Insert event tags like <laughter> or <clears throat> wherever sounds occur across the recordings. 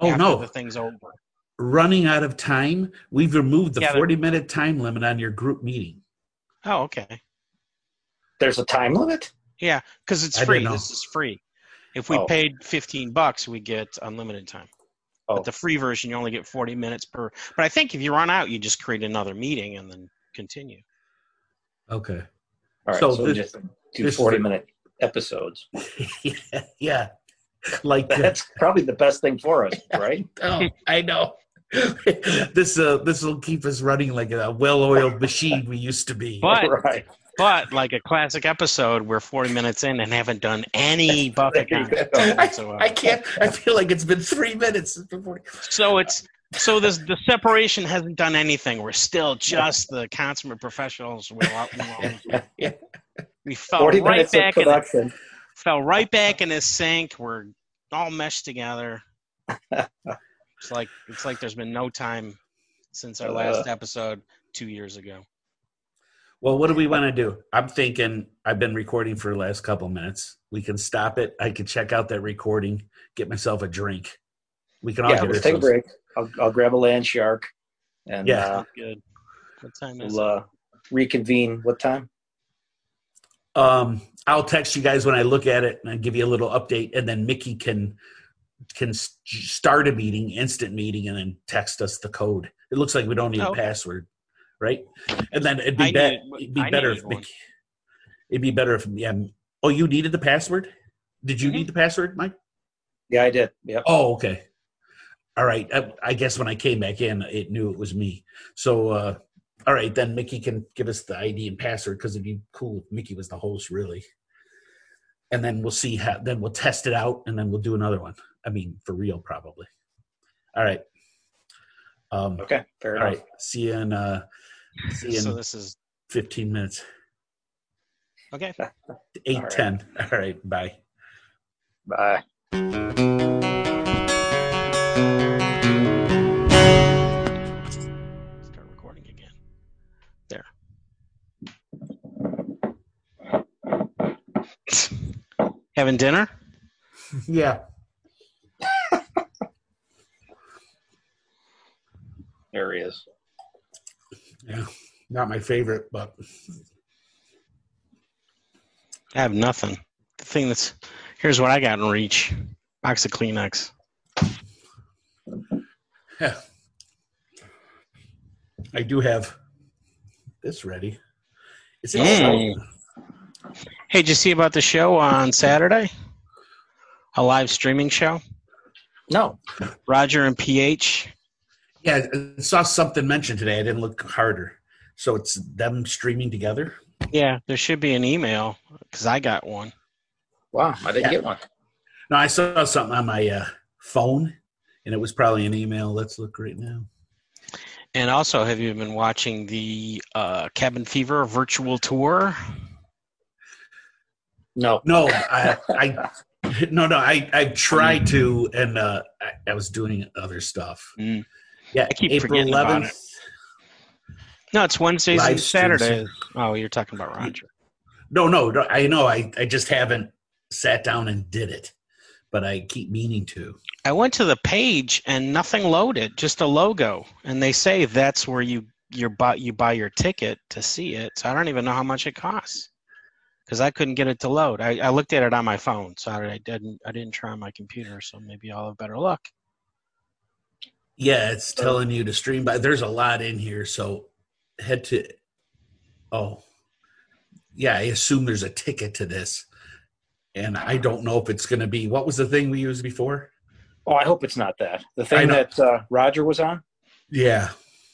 Oh after no, the thing's over. running out of time. We've removed the Yeah, they're- 40 minute time limit on your group meeting. Oh, okay. There's a time limit. Yeah, because it's I free. This is free. If we Oh. paid fifteen bucks, we get unlimited time. Oh, But the free version, you only get forty minutes per. But I think if you run out, you just create another meeting and then continue. Okay. all right. so So, we this- just do 40 minute episodes. <laughs> yeah, yeah. <laughs> Like uh, That's probably the best thing for us, <laughs> right? oh, I know. <laughs> this uh this will keep us running like a well-oiled machine we used to be. But right. but like a classic episode, we're forty minutes in and haven't done any bucket There content go. I can't. I feel like it's been three minutes before. So it's so this the separation hasn't done anything. We're still just the consummate professionals. We, we, Yeah. we fell 40 right minutes of back in production. Fell right back in his sink. We're all meshed together. <laughs> It's like it's like there's been no time since our last Uh. episode two years ago. Well, what do we want to do? I'm thinking I've been recording for the last couple minutes. We can stop it. I can check out that recording, get myself a drink. We can all Yeah, get let's take a break. I'll, I'll grab a land shark and Yeah. uh, Good. What time is we'll uh, reconvene. What time? Um, I'll text you guys when I look at it and I'll give you a little update, and then Mickey can can start a meeting, instant meeting, and then text us the code. It looks like we don't need Oh, a password, right? And then it'd be, be- need- it'd be better if. Mickey. It'd be better if yeah. Oh, you needed the password. Did you Mhm. need the password, Mike? Yeah, I did. Yep. Oh, okay. All right. I, I guess when I came back in, it knew it was me. So, uh, all right, then Mickey can give us the ID and password because it'd be cool if Mickey was the host, really. And then we'll see how. Then we'll test it out, and then we'll do another one. I mean, for real, probably. All right. Um, Okay, fair all enough. right. See you in. Uh, see you So in this is fifteen minutes. okay. Eight <laughs> All right. ten. All right. Bye. Bye. Having dinner? Yeah. There he is. Yeah. Not my favorite, but I have nothing. The thing that's here's what I got in reach: box of Kleenex. Yeah. I do have this ready. It's it Mm. Hey, did you see about the show on Saturday? A live streaming show. No. Roger and PH. Yeah, I saw something mentioned today. I didn't look harder. So it's them streaming together. Yeah, there should be an email because I got one. Wow, I didn't Yeah. get one. No, I saw something on my uh, phone, and it was probably an email. Let's look right now. And also, have you been watching the uh, Cabin Fever virtual tour? No. No, I, I no, no, I, I tried to, and uh, I, I was doing other stuff. Mm. Yeah, I keep April forgetting about 11th. it. No, it's Wednesdays Live and. Saturdays. Oh, you're talking about Roger. No, no, no, I know. I, I just haven't sat down and did it, but I keep meaning to. I went to the page and nothing loaded, just a logo, and they say that's where you you buy you buy your ticket to see it. So I don't even know how much it costs because I couldn't get it to load. I, I looked at it on my phone, so I didn't I didn't try on my computer. So maybe I'll have better luck. Yeah, it's telling you to stream, but there's a lot in here. So head to. Oh, yeah. I assume there's a ticket to this, and I don't know if it's going to be. What was the thing we used before? Oh, I hope it's not that. The thing that uh, Roger was on? Yeah,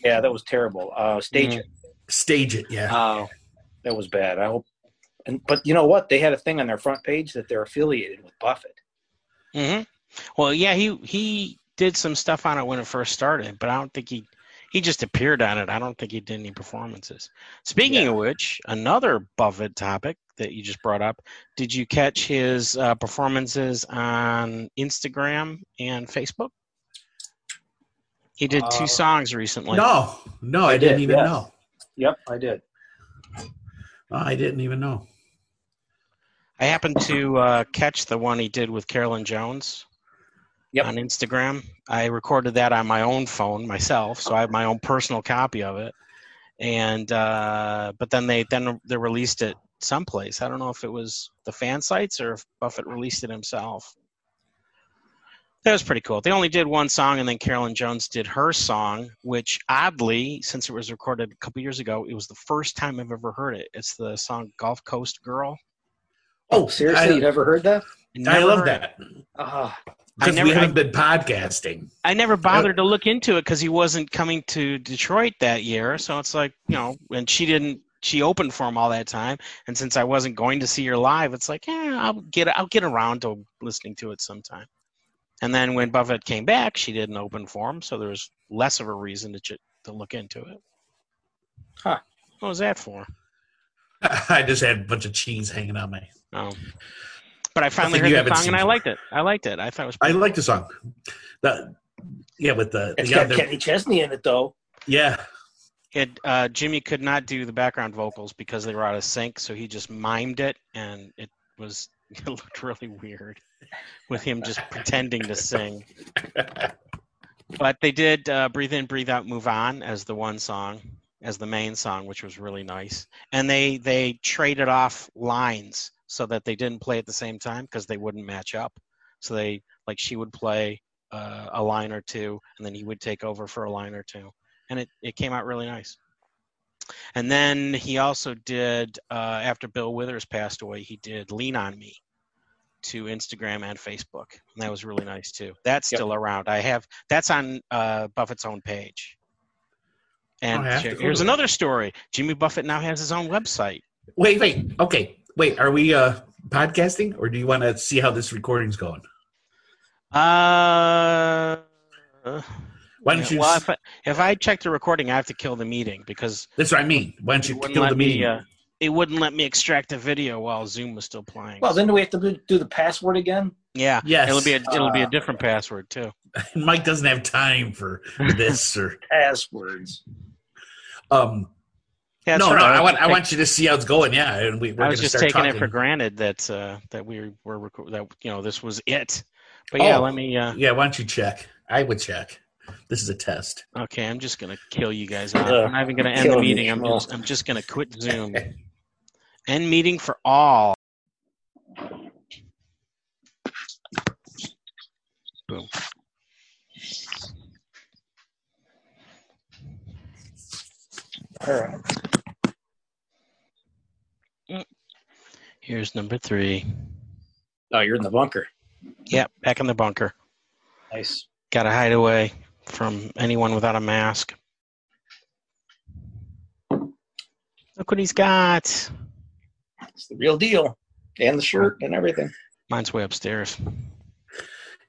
Yeah, that was terrible. Uh, stage Mm. it. stage it. Yeah, Oh, That was bad. I hope. And but you know what? They had a thing on their front page that they're affiliated with Buffett. hmm Well, yeah, he he did some stuff on it when it first started, but I don't think he he just appeared on it. I don't think he did any performances. Speaking Yeah. of which, another Buffett topic that you just brought up. Did you catch his uh, performances on Instagram and Facebook? He did two Uh, songs recently. no, no, I, I didn't did, even yes. know. Yep, I did. I didn't even know. I happened to uh, catch the one he did with Carolyn Jones. Yep. on Instagram. I recorded that on my own phone myself, so I have my own personal copy of it. And uh, but then they then they released it someplace. I don't know if it was the fan sites or if Buffett released it himself. That was pretty cool. They only did one song, and then Carolyn Jones did her song, which oddly, since it was recorded a couple years ago, it was the first time I've ever heard it. It's the song "Gulf Coast Girl." Oh, seriously, I- you never heard that? I love heard that Ah, because never- we haven't been podcasting. I never bothered to look into it because he wasn't coming to Detroit that year. So it's like, you know, and she didn't. She opened for him all that time, and since I wasn't going to see her live, it's like, yeah, I'll get I'll get around to listening to it sometime. And then when Buffett came back, she didn't open for him, so there was less of a reason to ch- to look into it. Huh. What was that for? <laughs> I just had a bunch of cheese hanging on my. Oh. But I finally Nothing you heard the song and I liked it. I liked it. I thought it was. I pretty like the song. The yeah, with the, it's the got other Kenny Chesney in it though. yeah. it uh, Jimmy could not do the background vocals because they were out of sync, so he just mimed it, and it was <laughs> it looked really weird with him just pretending to sing. But they did uh, "Breathe In, Breathe Out, Move On" as the one song, as the main song, which was really nice. And they they traded off lines so that they didn't play at the same time because they wouldn't match up. So they like she would play uh, a line or two, and then he would take over for a line or two, and it it came out really nice. And then he also did uh, after Bill Withers passed away, he did "Lean on Me" to Instagram and Facebook, and that was really nice too. That's Yep. still around. I have that's on uh, Buffett's own page. And I have to here- go here's another story. Jimmy Buffett now has his own website. Wait, wait. Okay, wait. Are we uh podcasting, or do you want to see how this recording's going? Uh, Why don't you? well, if I, if I check the recording, I have to kill the meeting because that's what I mean. Why don't you kill the meeting? me. Uh, it wouldn't let me extract the video while Zoom was still playing. Well, then do we have to do- do the password again? yeah, yes. it'll be a it'll be a Uh, different password too. <laughs> Mike doesn't have time for this or <laughs> Passwords. um. Yeah, no, that's no. I want. I want you to see how it's going. Yeah, and we, we're I was just start taking talking. it for granted that uh, that we were reco- that you know this was it. But yeah, Oh. let me. Uh, Yeah, why don't you check? I would check. This is a test. okay, I'm just gonna kill you guys off. Uh, I'm not even gonna end the kill me, meeting. I'm just I'm just gonna quit Zoom. End meeting for all. Boom. All right. Here's number three. Oh, you're in the bunker. Yep, back in the bunker. Nice. Got to hide away from anyone without a mask. Look what he's got. It's the real deal. And the shirt and everything. Mine's way upstairs.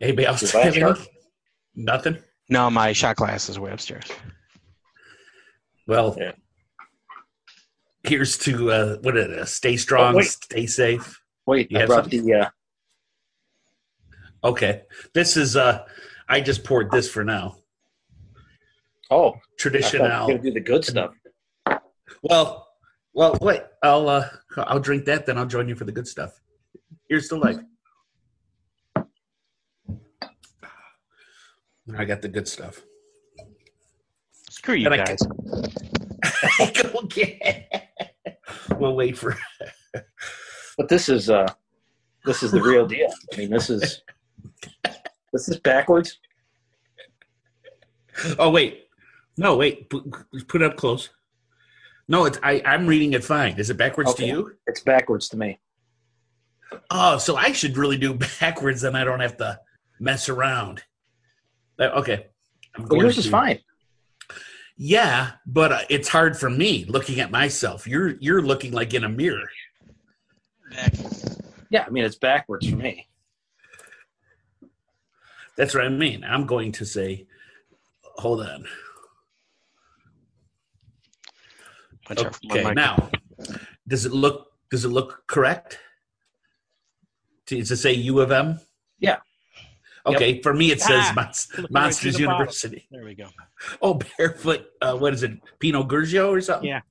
Anybody else have last any? Nothing. No, my shot glass is way upstairs. Well, Yeah. Here's to uh, what it is. Stay strong. Oh, stay safe. Wait, You I brought something? the uh Okay. This is. uh I just poured this for now. oh I thought you were Traditional. gonna do the good stuff. Well, well, wait. I'll uh, I'll drink that, then I'll join you for the good stuff. Here's the light. I got the good stuff. Screw you And I guys. <laughs> Go get. <laughs> We'll wait for. But this is uh this is the real <laughs> deal. I mean this is this is backwards. Oh wait, no wait. Put, up close. No, it's I. I'm reading it fine. Is it backwards Okay. to you? It's backwards to me. Oh, so I should really do <laughs> backwards, then I don't have to mess around. Uh, Okay. I'm going yours is fine. Yeah, but uh, it's hard for me looking at myself. You're you're looking like in a mirror. Yeah, I mean it's backwards for me. That's what I mean. I'm going to say, hold on. Watch out for my Okay, now does it look does it look correct? Does it say U of M? Yeah. Okay, for me it <laughs> says Ah, Mon- looking right Monsters the bottle. University. There we go. Oh, barefoot. Uh, what is it? Pinot Grigio or something? Yeah.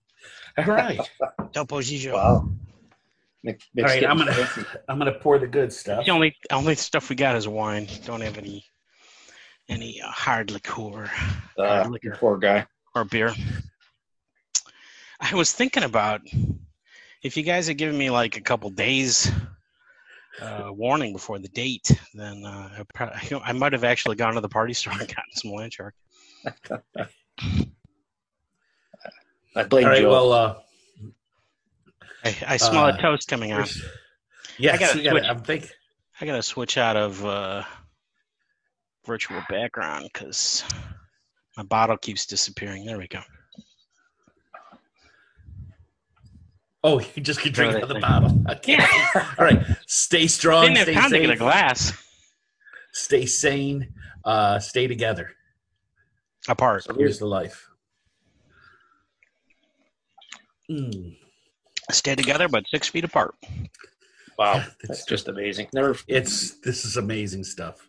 All right. <laughs> Topo Gigio. Wow. Mix, All right. I'm gonna <laughs> I'm gonna pour the good stuff. The only only stuff we got is wine. Don't have any any uh, hard liqueur Uh, liquor. poor guy. or beer. I was thinking about if you guys had given me like a couple days uh, warning before the date, then uh, I, probably, <laughs> I might have actually gone to the party <laughs> store and gotten some land <laughs> shark. I blame All right. Joe. Well, uh, I, I smell Uh, a toast coming on. yes, I gotta we gotta, switch. I'm thinking. I gotta switch out of uh, virtual background because my bottle keeps disappearing. There we go. Oh, <laughs> you just keep drinking out of the Really? bottle. <laughs> Okay. <laughs> All right. Stay strong. Didn't Stay time to get a glass Stay sane. Uh, stay together. apart. So Here's the life. Mm, Stay together, but six feet apart. wow, That's that's just amazing. Never. it's this is amazing stuff.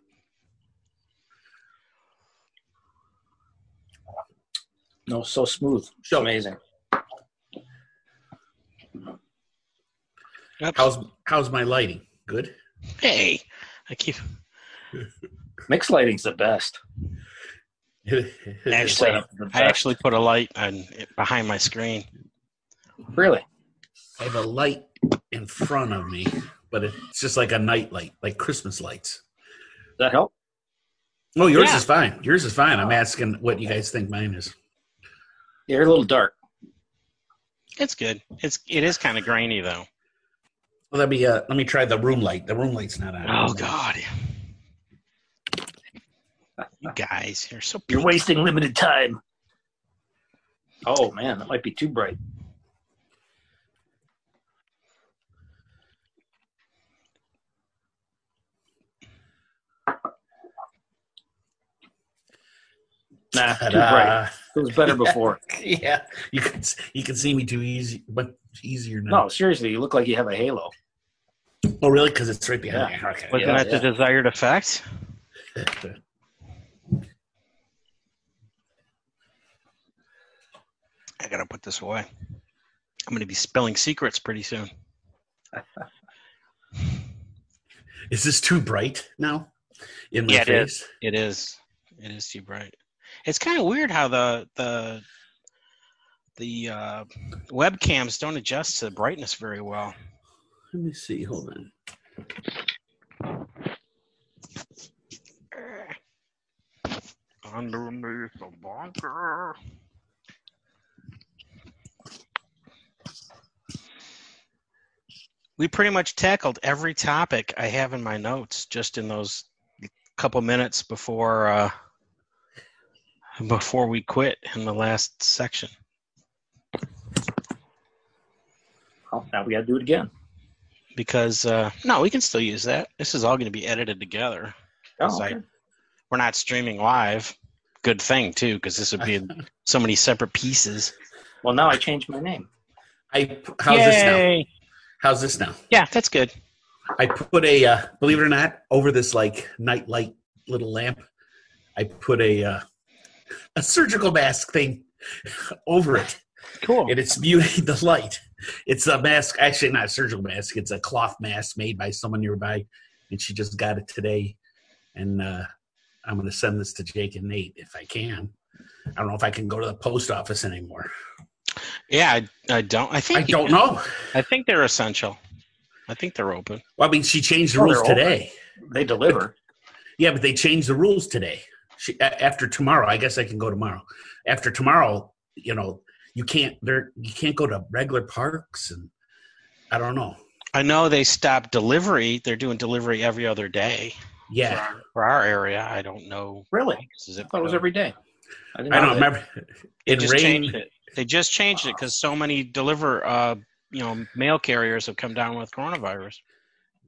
No, so smooth. So- amazing. Oops. How's how's my lighting? Good. Hey, I keep <laughs> Mixed lighting's the best. Actually, Setup is the I actually put a light on behind my screen. really. I have a light in front of me, but it's just like a night light, like Christmas lights. Does that help? Oh, yours Yeah. is fine. Yours is fine. I'm asking what you guys think mine is. You're a little dark. It's good. It's it is kind of grainy though. Well, let me uh, let me try the room light. The room light's not on. Oh God, you guys, you're so. You're wasting limited time. Oh man, that might be too bright. Nah, too bright. It was better before. <laughs> yeah, you can you can see me too easy, but easier now. No, seriously, you look like you have a halo. Oh, really? Because it's right behind Yeah. me. Okay. Wasn't Yeah, that the desired effect? <laughs> I gotta put this away. I'm gonna be spilling secrets pretty soon. <laughs> Is this too bright now? In my Yeah, it face? It is. It is too bright. It's kind of weird how the the the uh, webcams don't adjust to the brightness very well. Let me see. Hold on. Underneath the bunker. We pretty much tackled every topic I have in my notes just in those couple minutes before uh, before we quit in the last section. Oh, now we got to do it again. Because uh, no, we can still use that. This is all going to be edited together. Oh, okay. like- We're not streaming live. Good thing too, because this would be <laughs> so many separate pieces. Well, now I changed my name. I how's this now? How's this now? Yeah, that's good. I put a uh, believe it or not over this like night light little lamp. I put a uh, a surgical mask thing <laughs> over it, Cool. and it's muting the light. It's a mask, actually not a surgical mask. It's a cloth mask made by someone nearby, and she just got it today. And uh, I'm going to send this to Jake and Nate if I can. I don't know if I can go to the post office anymore. Yeah, I, I don't. I think I don't know. I think they're essential. I think they're open. Well, I mean, she changed the Oh, rules they're open. today. They deliver. Yeah, but they changed the rules today. She, after tomorrow, I guess I can go tomorrow. After tomorrow, you know, you can't there. You can't go to regular parks, and I don't know. I know they stopped delivery. They're doing delivery every other day Yeah, for, our, for our area. I don't know. Really? Is it- I thought it was every day. I, didn't I don't remember. They In just rain, changed it. They just changed it because so many deliver, uh, you know, mail carriers have come down with coronavirus.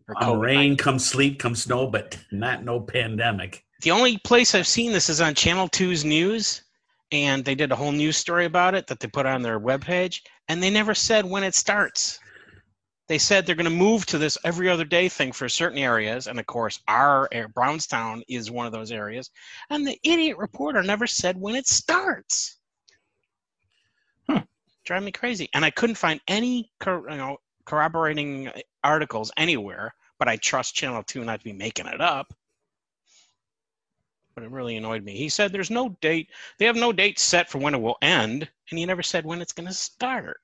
Or come rain, come sleet, come snow, but not no pandemic. The only place I've seen this is on Channel 2's news, and they did a whole news story about it that they put on their webpage, and they never said when it starts. They said they're going to move to this every other day thing for certain areas, and of course, our Brownstown is one of those areas. And the idiot reporter never said when it starts. Hmm. Drive me crazy. And I couldn't find any, cor- you know, corroborating articles anywhere. But I trust Channel Two not to be making it up. But it really annoyed me. He said there's no date. They have no date set for when it will end, and he never said when it's going to start.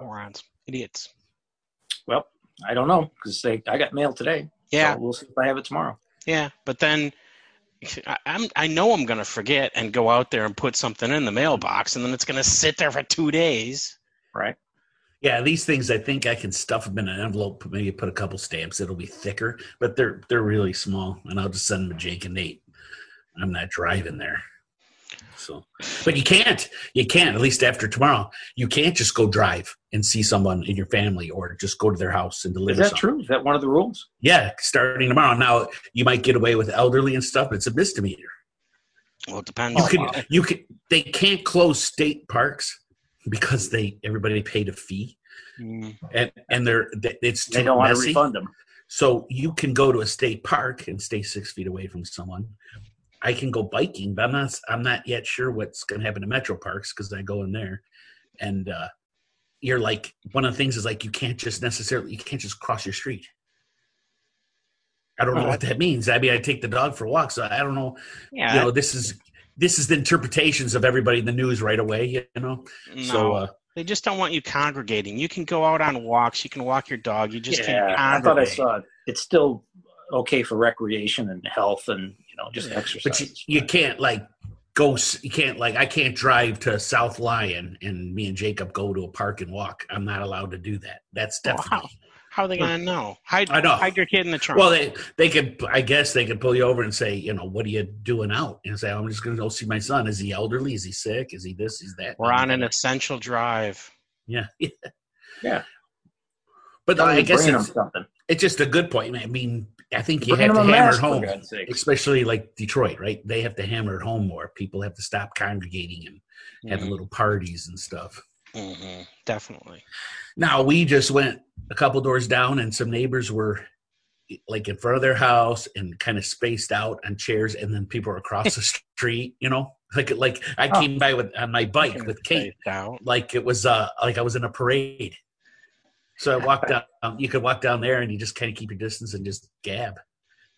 Morons, idiots. Well, I don't know because I got mail today. Yeah, So we'll see if I have it tomorrow. yeah, but then. I, I'm. I know I'm gonna forget and go out there and put something in the mailbox, and then it's gonna sit there for two days. Right. Yeah, these things I think I can stuff them in an envelope, maybe put a couple stamps. It'll be thicker, but they're they're really small, and I'll just send them to Jake and Nate. I'm not driving there, so. But you can't, you can't. At least after tomorrow, you can't just go drive and see someone in your family, or just go to their house and deliver. Is that something. true? Is that one of the rules? Yeah, starting tomorrow. Now you might get away with elderly and stuff, but it's a misdemeanor. Well, it depends. You can, you can. They can't close state parks because they everybody paid a fee, Mm, and and they're it's They too don't want to refund them. So you can go to a state park and stay six feet away from someone. I can go biking, but I'm not. I'm not yet sure what's going to happen to metro parks because I go in there, and uh, you're like one of the things is like you can't just necessarily you can't just cross your street. I don't know what that means. I mean, I take the dog for walks. so I don't know. yeah. You know, this is this is the interpretations of everybody in the news right away. You know, no, so uh, they just don't want you congregating. You can go out on walks. You can walk your dog. You just can't yeah, I thought I saw it. It's still okay for recreation and health and you know just Yeah. exercise. but you, you can't like go you can't like i can't drive to south Lyon and me and jacob go to a park and walk i'm not allowed to do that that's Well, definitely How are they going <laughs> to know? Hide, I know. hide your kid in the trunk. well they they could i guess they could pull you over and say you know what are you doing out and say i'm just gonna go see my son is he elderly is he sick is he this is that We're on an essential drive. <laughs> yeah Yeah. but Tell i guess it's, it's just a good point i mean i think you Bring have to hammer mask, it home especially like Detroit, right? They have to hammer it home more. People have to stop congregating and having Mhm. little parties and stuff. Mhm. Definitely. Now we just went a couple doors down, and some neighbors were like in front of their house and kind of spaced out on chairs, and then people were across the <laughs> street. You know, like like I Oh. came by with on my bike with Kate, like it was uh like I was in a parade. So I walked <laughs> down. Um, you could walk down there, and you just kind of keep your distance and just gab.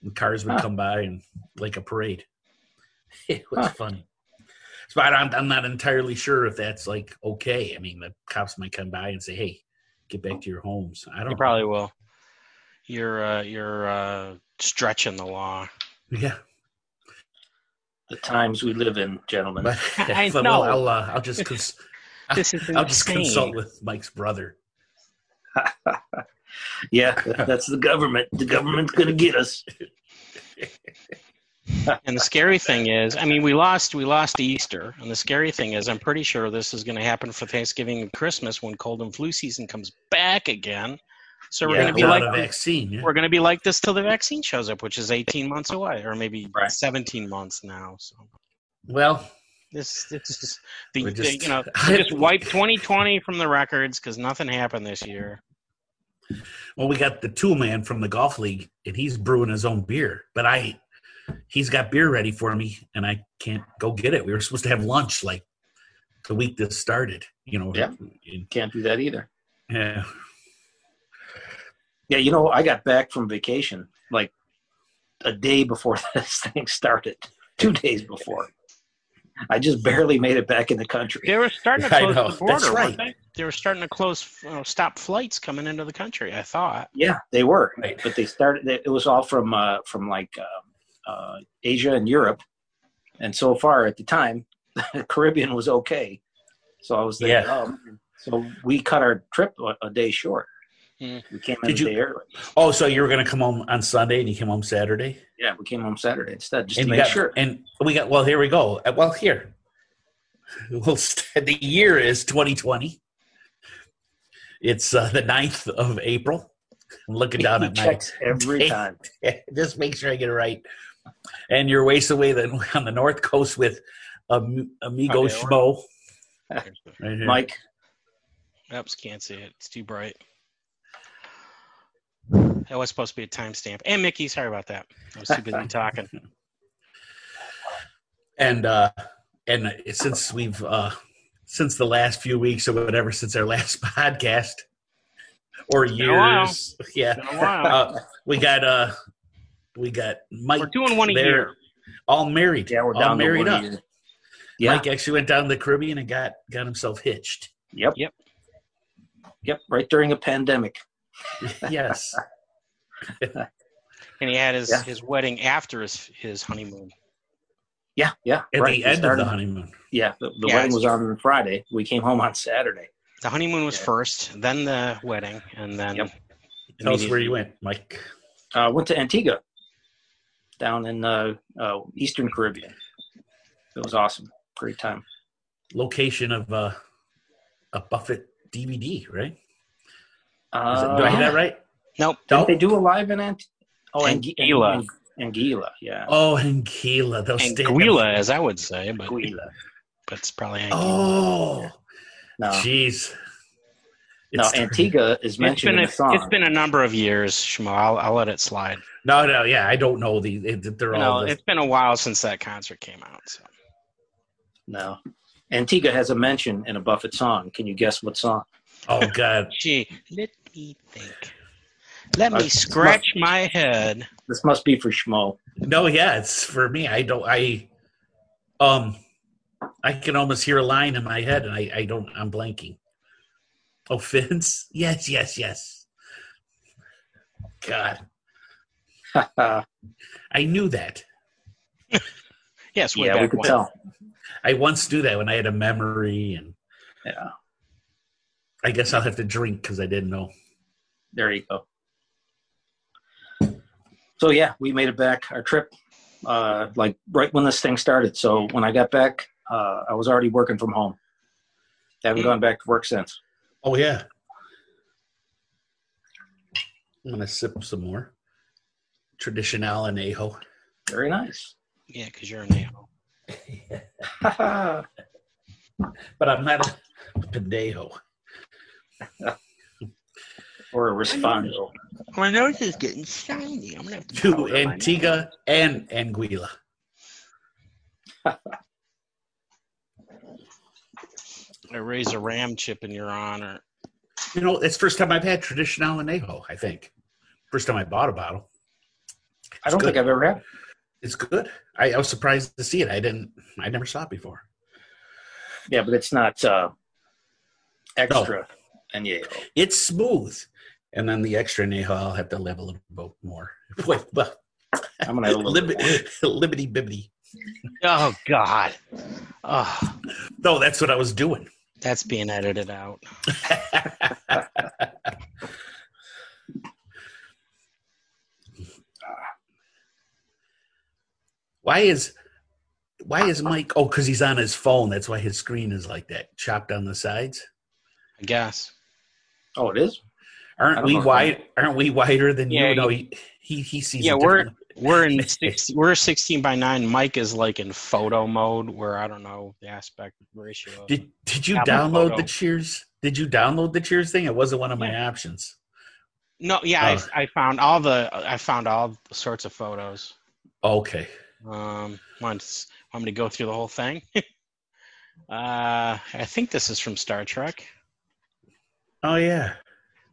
And cars would Huh. come by and like a parade. <laughs> It was Huh. funny. So I, I'm, I'm not entirely sure if that's like okay. I mean, the cops might come by and say, "Hey, get back to your homes." I don't. You know. probably will. You're uh, you're uh, stretching the law. Yeah, The times we live in, gentlemen. but <laughs> I but know. well, I'll uh, I'll just cons- <laughs> This is I'll just consult with Mike's brother. <laughs> yeah, that's the government. The government's going to get us. And the scary thing is, I mean, we lost we lost Easter, and the scary thing is, I'm pretty sure this is going to happen for Thanksgiving and Christmas when cold and flu season comes back again. So we're yeah, going to be like vaccine. Yeah. we're going to be like this till the vaccine shows up, which is 18 months away, or maybe Right. 17 months now. So Well, this this is the, just- you know <laughs> just wipe 2020 from the records because nothing happened this year. Well, we got the tool man from the golf league, and he's brewing his own beer. But I, he's got beer ready for me, and I can't go get it. We were supposed to have lunch like the week this started. You know. Yeah. And- Can't do that either. yeah. Yeah, you know, I got back from vacation like a day before <laughs> this thing started. Two days before. I just barely made it back in the country. They were starting to <laughs> close the border. that's weren't right. They? they were starting to close, you know, stop flights coming into the country. I thought. Yeah, they were, Right. but they started. It was all from uh, from like uh, uh, Asia and Europe, and so far at the time, the <laughs> Caribbean was okay. So I was thinking, Yeah. oh, so we cut our trip a, a day short. Hmm. We came in Did you- day early. Oh, so you were going to come home on Sunday, and you came home Saturday, Yeah, we came home Saturday instead, just and to make got, sure. And we got. Well, here we go. Uh, Well, here. <laughs> Well, the year is 2020. It's uh, the 9th of April. I'm looking down He at my checks every <laughs> Hey. time. just make sure I get it right. And you're ways away then <laughs> on the north coast with um, Amigo Okay, Schmo. <laughs> Right here. Mike, Oops, can't see it. It's too bright. That was supposed to be a timestamp. And Mickey, sorry about that. I was too busy <laughs> talking. and uh, and since we've uh, since the last few weeks or whatever, since our last podcast or been a while. years, yeah, Been a while. uh, we got uh, We got Mike. We're doing one a there, year. All married. Yeah, we're down to married up. Yeah. Mike actually went down to the Caribbean and got got himself hitched. Yep. Yep. Yep. Right during a pandemic. <laughs> yes. <laughs> And he had his, Yeah. his wedding after his, his honeymoon. Yeah. Yeah. At right. the We end of started- the honeymoon. Yeah. The, the Yeah, wedding was on Friday. We came home on Saturday. The honeymoon was Yeah. first, then the wedding, and then Yep. Tell us where you went, Mike. Uh, went to Antigua, down in uh, uh, Eastern Caribbean. It was awesome. Great time. Location of uh, a Buffett DVD, right? Is Uh, it, do I have that right? Nope. Didn't No. they do a live in Ant? Oh, Angu- Anguilla. Ang- Anguilla, yeah. Oh, Anguilla. Those stand- Anguilla, as I would say, but, Anguilla. but it's probably Anguilla. Oh, No, jeez. No, It's- Antigua is it's mentioned been in a, the song. it's been a number of years, Shmo. I'll, I'll let it slide. No, no, yeah, I don't know the. it- They're You all. know, the- it's been a while since that concert came out. So no, Antigua has a mention in a Buffett song. Can you guess what song? oh God, <laughs> gee, let me think. Let Uh, me scratch my head. This must be for Schmo. no, yeah, it's for me. I don't. I, um, I can almost hear a line in my head, and I, I don't. I'm blanking. Oh, Fins. Yes, yes, yes. God, <laughs> I knew that. Yes, way yeah, we could when. tell. I once knew that when I had a memory, and Yeah, I guess I'll have to drink because I didn't know. there you go. So yeah, we made it back. Our trip, uh, like right when this thing started. So when I got back, uh, I was already working from home. Haven't Hmm. gone back to work since. Oh yeah. I'm gonna sip some more. Traditional anejo. Very nice. Yeah, because you're a nail. <laughs> but I'm not a pendejo. or a respondo. My nose is getting shiny. I'm gonna have to To Antigua and Anguilla. <laughs> nose. I raise a ram chip in your honor. You know, it's the first time I've had traditional anejo, I think. First time I bought a bottle. I don't good. think I've ever had. It's good. I, I was surprised to see it. I didn't I never saw it before. Yeah, but it's not uh, extra añejo. It's smooth. And then the extra anejo I'll have to level it a bit more. <laughs> Wait, but I'm gonna have a little bit more. <laughs> Libbity bibbity. Oh God. Oh, No, that's what I was doing. That's being edited out. <laughs> why is why is Mike? Oh, because he's on his phone. That's why his screen is like that, chopped on the sides. I guess. Oh, it is. Aren't we know if wide? Aren't we wider than Yeah, you? No, he he, he sees. Yeah, we're- differently. We're in <laughs> six, we're 16 by 9. Mike is like in photo mode where I don't know the aspect ratio. Did Did you download photo. the Cheers? Did you download the Cheers thing? It wasn't one of my options. no, yeah, Oh. I, I found all the I found all sorts of photos. Okay. Um, want want me to go through the whole thing? <laughs> uh, I think this is from Star Trek, Oh yeah.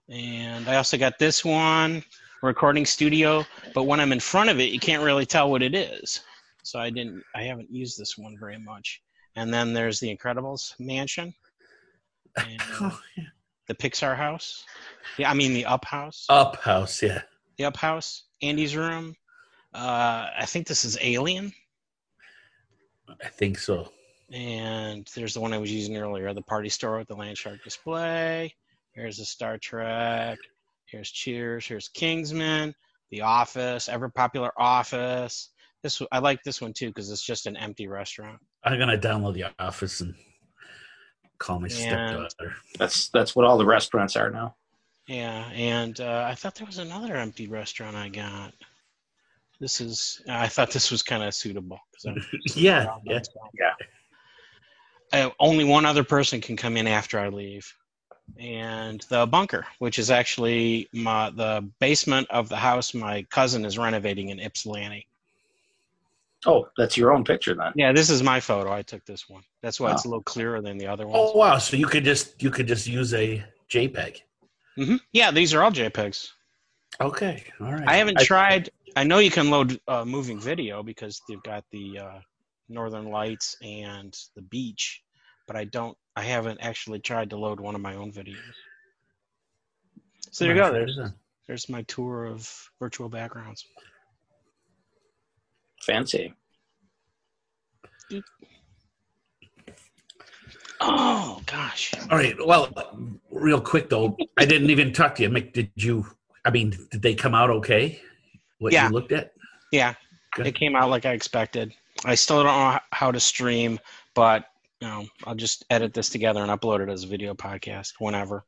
and I also got this one recording studio. But when I'm in front of it, you can't really tell what it is. So I didn't. I haven't used this one very much. And then there's the Incredibles mansion, and <laughs> Oh, yeah. the Pixar house. Yeah, I mean the Up house. Up house. Yeah. the Up house. Andy's room. Uh, I think this is Alien. I think so. And there's the one I was using earlier, the party store with the land shark display. Here's the Star Trek. Here's Cheers. Here's Kingsman. The Office, ever popular Office. This I like this one too because it's just an empty restaurant. I'm gonna download the Office and call my And- stepdaughter. That's that's what all the restaurants are now. Yeah, and uh, I thought there was another empty restaurant I got. This is I thought this was kind of suitable because <laughs> Yeah. Yeah. uh, only one other person can come in after I leave, and the bunker, which is actually my the basement of the house my cousin is renovating in Ypsilanti. Oh, that's your own picture then. Yeah, this is my photo. I took this one. That's why it's Oh. a little clearer than the other Oh ones. wow! So you could just you could just use a JPEG. hmm Yeah, these are all JPEGs. Okay. All right. I haven't tried. I know you can load uh, moving video because they've got the uh, Northern Lights and the beach, but I don't. I haven't actually tried to load one of my own videos. So there you go. There's there's my tour of virtual backgrounds. Fancy. Oh gosh. All right. Well, real quick though, I didn't even talk to you, Mick. Did you? I mean, did they come out okay? What Yeah. you looked at? Yeah, Good. it came out like I expected. I still don't know how to stream, but you know, I'll just edit this together and upload it as a video podcast whenever.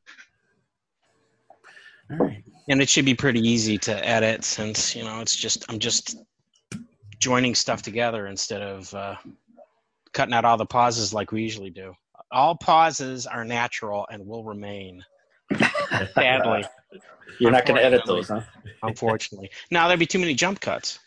All right. And it should be pretty easy to edit since you know it's just I'm just joining stuff together instead of uh, cutting out all the pauses like we usually do. All pauses are natural and will remain. Sadly, <laughs> You're not going to edit those, huh? unfortunately. Now there'd be too many jump cuts.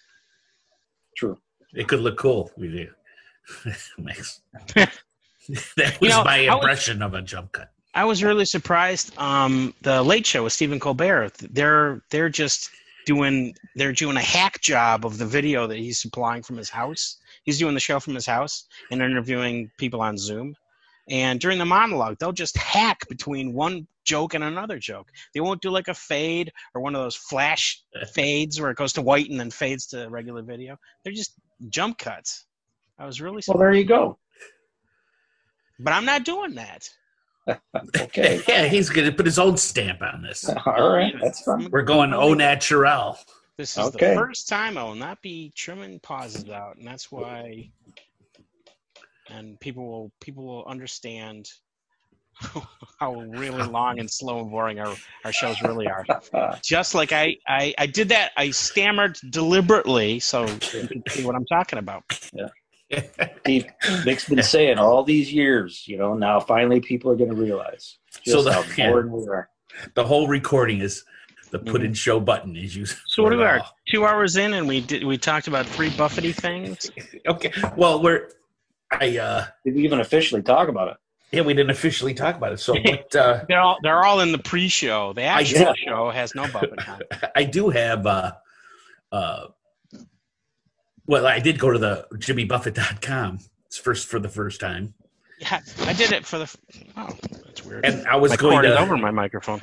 True. It could look cool. We do. <laughs> Max. <laughs> <laughs> that was You know, my I was- impression of a jump cut. I was really surprised. Um, the Late Show with Stephen Colbert. They're they're just doing they're doing a hack job of the video that he's supplying from his house. He's doing the show from his house and interviewing people on Zoom. And during the monologue, they'll just hack between one joke and another joke. They won't do like a fade or one of those flash <laughs> fades where it goes to white and then fades to regular video. They're just jump cuts. I was really Well, there you go. But I'm not doing that. <laughs> Okay. <laughs> yeah, he's going to put his own stamp on this. <laughs> All right. That's fun. We're going au naturel. This is Okay. the first time I will not be trimming pauses out, and that's why. And people will people will understand how really long and slow and boring our, our shows really are. Just like I, I I did that, I stammered deliberately so you can see what I'm talking about. Steve, Vic's been saying all these years, you know, now finally people are going to realize just So the- how <laughs> yeah. we are. the whole recording is the put in show button is used. So what are we are two hours in, and we did we talked about three Buffety things. <laughs> Okay. Well, we're I uh Did we even officially talk about it? yeah, we didn't officially talk about it. So <laughs> what uh They're all they're all in the pre-show. The I- actual show has no Buffett time. I do have uh uh well, I did go to the jimmybuffett.com It's first for the first time. Yeah, I did it for the. Oh, that's weird. And I was my going cord is to over my microphone.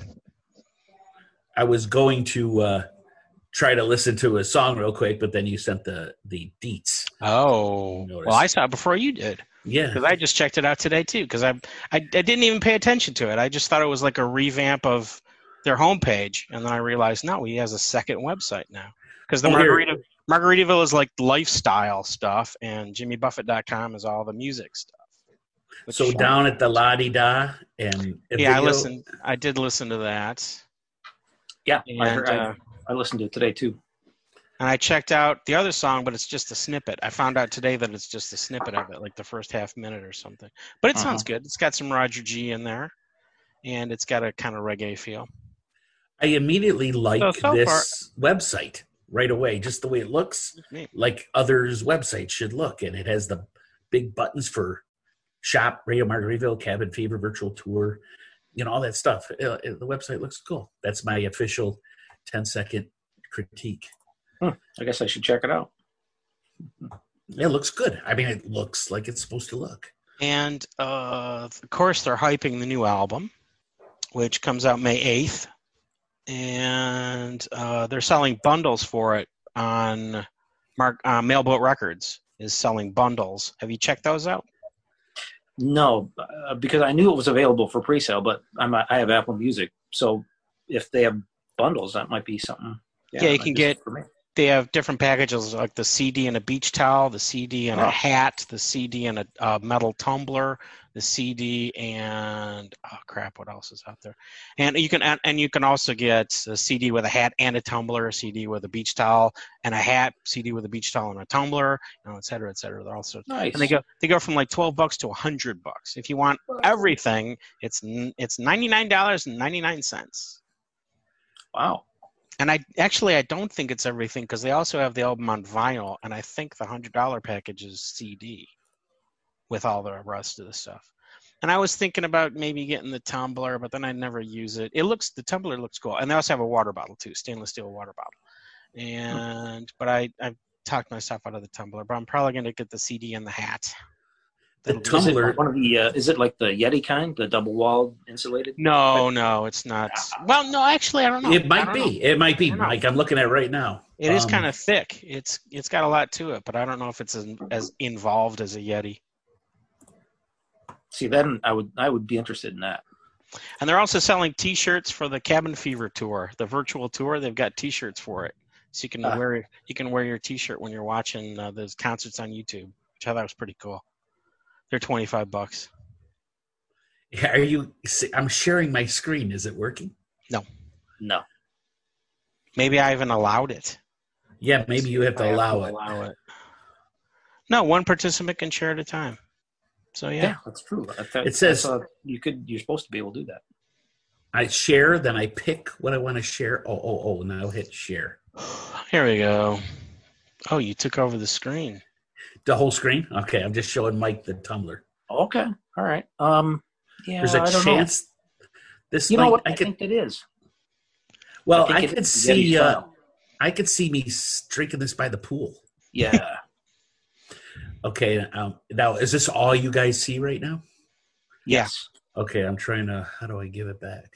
I was going to uh try to listen to a song real quick, but then you sent the the deets. Oh, Notice. well, I saw it before you did Yeah. because I just checked it out today too. Because I, I I didn't even pay attention to it. I just thought it was like a revamp of their homepage, and then I realized no, he has a second website now. Because the Oh, here. Margarita Margaritaville is like lifestyle stuff, and JimmyBuffett.com is all the music stuff. So down at the Lah De Dah and yeah, I listened. I did listen to that. Yeah, I, heard, I, uh, I listened to it today too. And I checked out the other song, but it's just a snippet. I found out today that it's just a snippet of it, like the first half minute or something. But it sounds good. It's got some Roger G in there, and it's got a kind of reggae feel. I immediately like So, so this website right away, just the way it looks, like others' websites should look. And it has the big buttons for shop, Radio Margaritaville, Cabin Fever, virtual tour, you know, all that stuff. Uh, The website looks cool. That's my official 10 second critique. I guess I should check it out. It looks good. I mean, it looks like it's supposed to look. And uh, of course, they're hyping the new album, which comes out May 8th. And uh, they're selling bundles for it on Mark, uh, Mailboat Records is selling bundles. Have you checked those out? No, uh, because I knew it was available for pre-sale, but I'm I have Apple Music, so if they have bundles, that might be something. Yeah, you can get-. They have different packages like the CD and a beach towel, the CD and Oh. a hat, the CD and a, uh metal tumbler, the CD and oh crap, what else is out there? And you can and, and you can also get a CD with a hat and a tumbler, a CD with a beach towel and a hat, CD with a beach towel and a tumbler, you know, et cetera, et cetera. They're also Nice. and they go they go from like twelve bucks to a hundred bucks. If you want everything, it's n- it's ninety nine dollars and ninety nine cents. Wow. And I actually I don't think it's everything because they also have the album on vinyl, and I think the hundred dollar package is CD with all the rest of the stuff. And I was thinking about maybe getting the tumbler, but then I never use it. It looks the tumbler looks cool, and they also have a water bottle too, stainless steel water bottle. Hmm. and but I I talked myself out of the tumbler. But I'm probably gonna get the CD and the hat. The That'll Is it tumbler. one of the? Uh, is it like the Yeti kind, the double walled insulated? No, no, it's not. Well, no, actually, I don't know. It might be. know. It might be, Mike. I'm looking at it right now. It is Um, kind of thick. It's it's got a lot to it, but I don't know if it's as, as involved as a Yeti. See, then I would I would be interested in that. And they're also selling T-shirts for the Cabin Fever tour, the virtual tour. They've got T-shirts for it, so you can Ah. wear you can wear your T-shirt when you're watching uh, those concerts on YouTube, which I thought was pretty cool. They're twenty five bucks. Are you? I'm sharing my screen. Is it working? No, No. Maybe I even allowed it. Yeah, maybe you have I to allow it. Allow it. No, one participant can share at a time. So yeah, yeah, that's true. I thought, It says- I thought you could. You're supposed to be able to do that. I share, then I pick what I want to share. Oh, oh, oh! Now I'll hit share. here we go. Oh, you took over the screen. The whole screen. Okay, I'm just showing Mike the tumbler. Okay, all right. Um, yeah, There's a I don't chance. This Know. You might, know what? I I, could. think it is. Well, I, it could see. Uh. I could see me drinking this by the pool. Yeah. <laughs> Okay. Um, now, is this all you guys see right now? yes. Okay, I'm trying to. How do I give it back?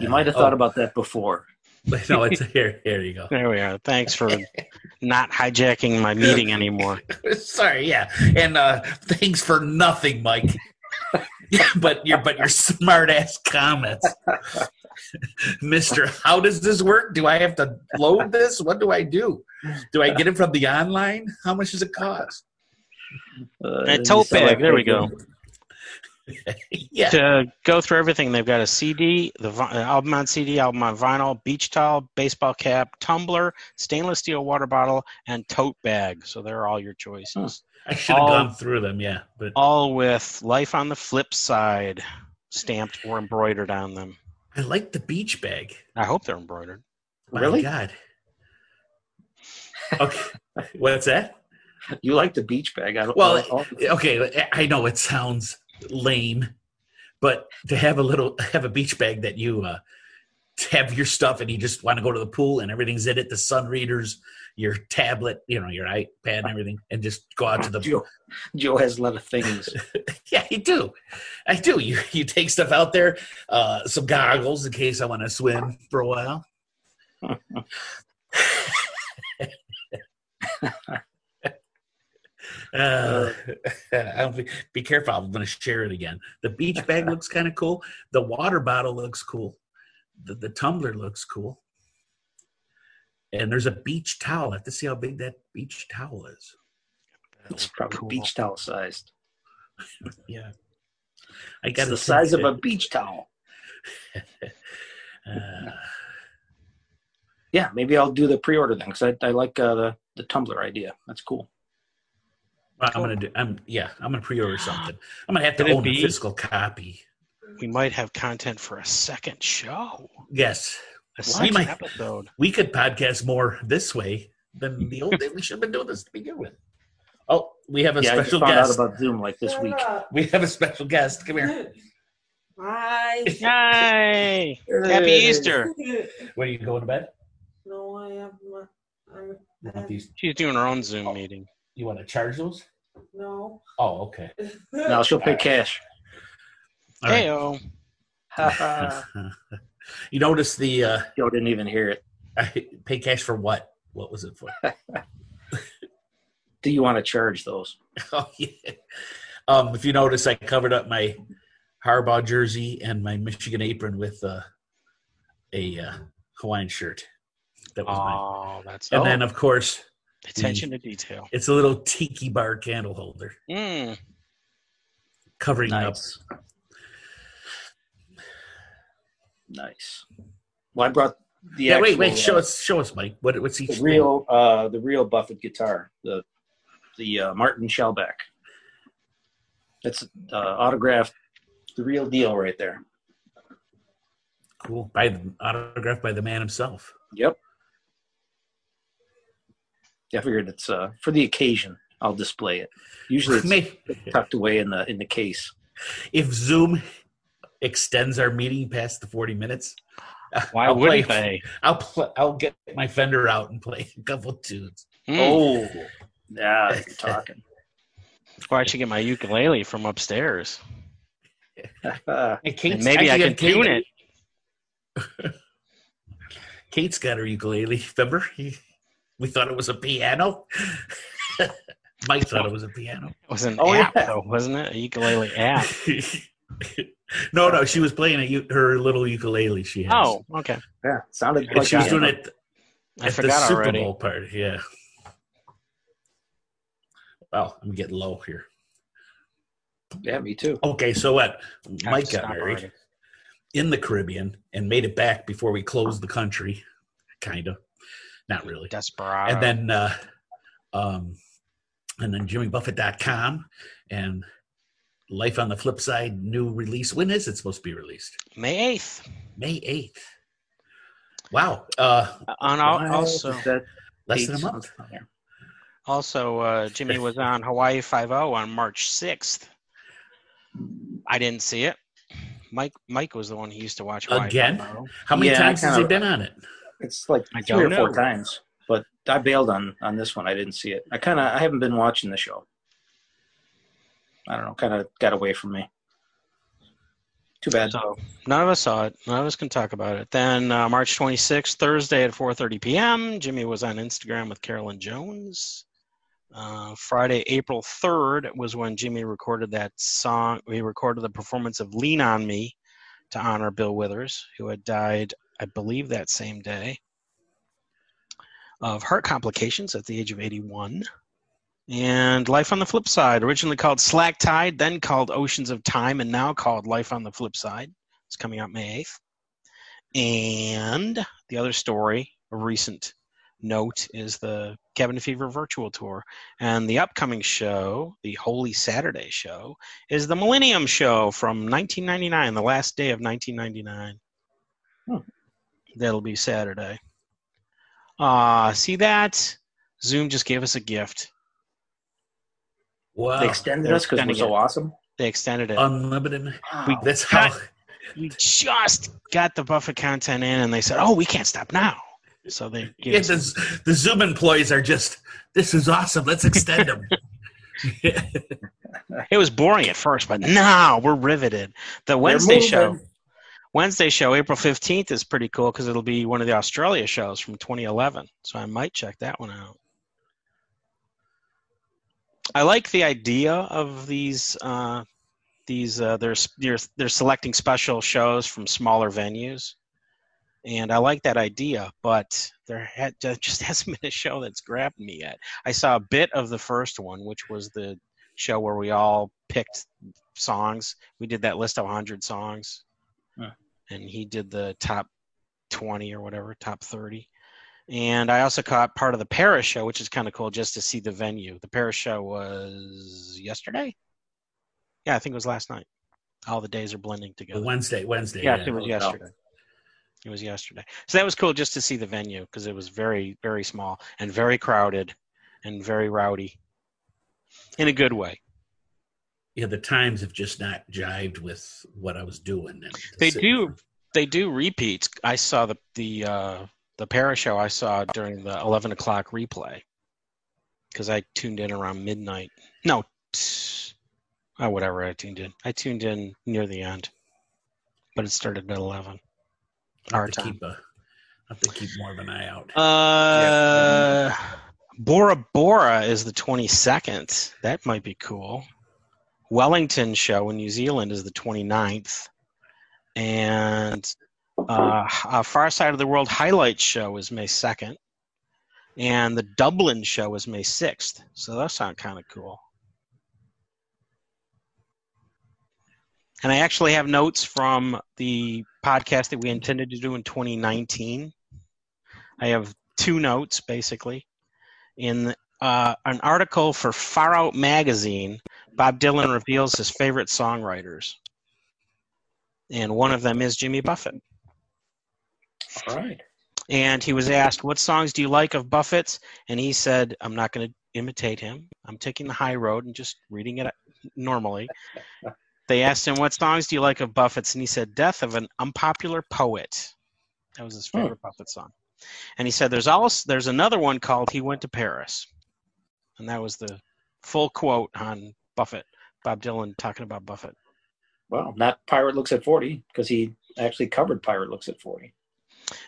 You Uh, might have thought oh, about that before. <laughs> No, it's <laughs> here. Here you go. There we are. Thanks for <laughs> not hijacking my meeting anymore. Sorry, yeah, and uh, thanks for nothing, Mike. yeah, but your but your smart ass comments, Mister. How does this work? Do I have to load this? What do I do? Do I get it from the online? How much does it cost? Uh, A you tote sound bag, there we go. <laughs> yeah, To go through everything, they've got a CD, the vi- uh, album on CD, album on vinyl, beach towel, baseball cap, tumbler, stainless steel water bottle, and tote bag. So they're all your choices. I should have gone through them. Yeah, but All with life on the flip side stamped or embroidered on them. I like the beach bag. I hope they're embroidered. My Really? God. Okay, <laughs> what's that? You like the beach bag? I don't. Well, I don't- okay, I know it sounds lame, but to have a little <laughs> have a beach bag that you uh, have your stuff and you just want to go to the pool and everything's in it, the sun readers, your tablet, you know, your iPad and everything, and just go out to the Joe, Joe has a lot of things. <laughs> yeah, I do, I do. You you take stuff out there, uh, some goggles in case I want to swim for a while. <laughs> Uh, <laughs> I don't be, be careful. I'm going to share it again. The beach bag looks kind of cool. The water bottle looks cool. The, the tumbler looks cool. And there's a beach towel. I have to see how big that beach towel is. It's probably Cool. beach towel sized. <laughs> Yeah. I It's got the size of a beach towel. <laughs> Uh, Yeah, maybe I'll do the pre-order then because I, I like uh, the the tumbler idea. That's cool. I'm gonna do. I'm yeah. I'm gonna pre-order <gasps> something. I'm gonna have to Could it own a be- physical copy. We might have content for a second show, Yes, a We second might- episode. we could podcast more this way than the old <laughs> day. We should have been doing this to begin with. Oh, we have a yeah, I just special found guest. out about Zoom like this week. we have a special guest. Come here. <laughs> Hi. <laughs> Yay! Happy Easter. Where are you going to bed? No, I have my. I'm, You want these? She's doing her own Zoom oh. meeting. You want to charge those? No. Oh, okay. <laughs> Now she'll pay cash. All right. Heyo. <laughs> you notice the uh, Joe didn't even hear it. I pay cash for what? What was it for? <laughs> Do you want to charge those? oh yeah. Um, if you notice, I covered up my Harbaugh jersey and my Michigan apron with uh, a uh, Hawaiian shirt. That was mine. Oh, that's And Oh. then, of course, attention to detail. it's a little tiki bar candle holder Mm. covering up. Nice. Nice. Well, I brought the Yeah, wait, actual, wait. Show uh, us, show us, Mike. What, what's each the thing? real uh, the real Buffett guitar, the the uh, Martin Shellback. That's uh, autographed, the real deal right there. Cool. By the, autographed by the man himself. Yep. Yeah, I figured it's uh, for the occasion. I'll display it. Usually it's May- <laughs> tucked away in the in the case. if Zoom extends our meeting past the 40 minutes, Why I'll wouldn't play- they? I'll pl- I'll get my Fender out and play a couple tunes. Hmm. Oh, yeah, you're <laughs> talking. Or I should get my ukulele from upstairs. <laughs> Uh, Kate's And maybe I actually can tune Kate- it. Kate's got her ukulele. Remember? He, we thought it was a piano. <laughs> Mike thought it was a piano. It was an Oh, app, yeah. though, wasn't it? A ukulele app. <laughs> no, no, she was playing a, u- her little ukulele. She has. Oh, okay. yeah, sounded and like she was doing it I at the forgot Super already. Bowl party. Yeah. Well, I'm getting low here. Yeah, me too. Okay, so what? Mike got married already. in the Caribbean and made it back before we closed the country, kind of. Not really. Desperado. and then uh um and then jimmybuffett.com and life on the flip side new release when is it supposed to be released May 8th. may 8th wow uh On al- also, less than a month on also uh, Jimmy was on Hawaii Five O on March 6th. I didn't see it. Mike Mike was the one who used to watch Hawaii Again? 5-0. how many Yeah, times has he been on it It's like I three or don't four times, but I bailed on on this one. I didn't see it. I kind of I haven't been watching the show. I don't know. Kind of got away from me. Too bad. So none of us saw it. None of us can talk about it. Then uh, March 26th, Thursday at 4:30 p.m. Jimmy was on Instagram with Caroline Jones. Uh, Friday, April 3rd was when Jimmy recorded that song. We recorded the performance of "Lean on Me" to honor Bill Withers, who had died, I believe, that same day of heart complications at the age of 81. And Life on the Flip Side, originally called Slack Tide, then called Oceans of Time, and now called Life on the Flip Side. It's coming out May 8th. And the other story, a recent note, is the Cabin Fever virtual tour. And the upcoming show, the Holy Saturday show, is the Millennium Show from 1999, the last day of 1999. Hmm. That'll be Saturday. Uh, see that? Zoom just gave us a gift. wow they extended they're us because we're so it. awesome. They extended it. unlimited we that's how <laughs> we just got the Buffett content in, and they said, "Oh, we can't stop now." So they <laughs> gave yeah, us the, the zoom employees are just this is awesome let's extend them <laughs> It was boring at first, but now we're riveted. The Wednesday show, moving. Wednesday show, April fifteenth, is pretty cool because it'll be one of the Australia shows from 2011. So I might check that one out. I like the idea of these. Uh, these uh, they're, they're they're selecting special shows from smaller venues, and I like that idea. But there had, just <laughs> hasn't been a show that's grabbed me yet. I saw a bit of the first one, which was the show where we all picked songs. We did that list of 100 songs, Huh. And he did the top 20 or whatever, top 30. And I also caught part of the Paris show, which is kind of cool just to see the venue. The Paris show was yesterday. Yeah, I think it was last night. All the days are blending together. wednesday wednesday Yes, yeah. it was yesterday. It was yesterday. So that was cool just to see the venue because it was very, very small and very crowded and very rowdy in a good way. Yeah the times have just not jived with what i was doing They do they do repeats. I saw the the uh, the Paris show I saw during the eleven o'clock replay because I tuned in around midnight. No, oh, whatever I tuned in. I tuned in near the end, but it started at eleven. I'll Our have to time. keep a I'll have to keep more of an eye out Uh, yeah. Bora Bora is the 22nd. That might be cool. Wellington show in New Zealand is the 29th. And uh, Far Side of the World Highlights show is May 2nd. And the Dublin show is May 6th. So those sound kind of cool. And I actually have notes from the podcast that we intended to do in 2019. I have two notes basically. In uh, an article for Far Out magazine, Bob Dylan reveals his favorite songwriters, and one of them is Jimmy Buffett. All right. And he was asked, "What songs do you like of Buffett's?" And he said, "I'm not going to imitate him. I'm taking the high road and just reading it normally." <laughs> They asked him, "What songs do you like of Buffett's?" And he said, "Death of an Unpopular Poet." That was his favorite Buffett song. And he said there's also there's another one called He Went to Paris. And that was the full quote on Buffett. Bob Dylan talking about Buffett. Well, not Pirate Looks at 40 because he actually covered Pirate Looks at 40.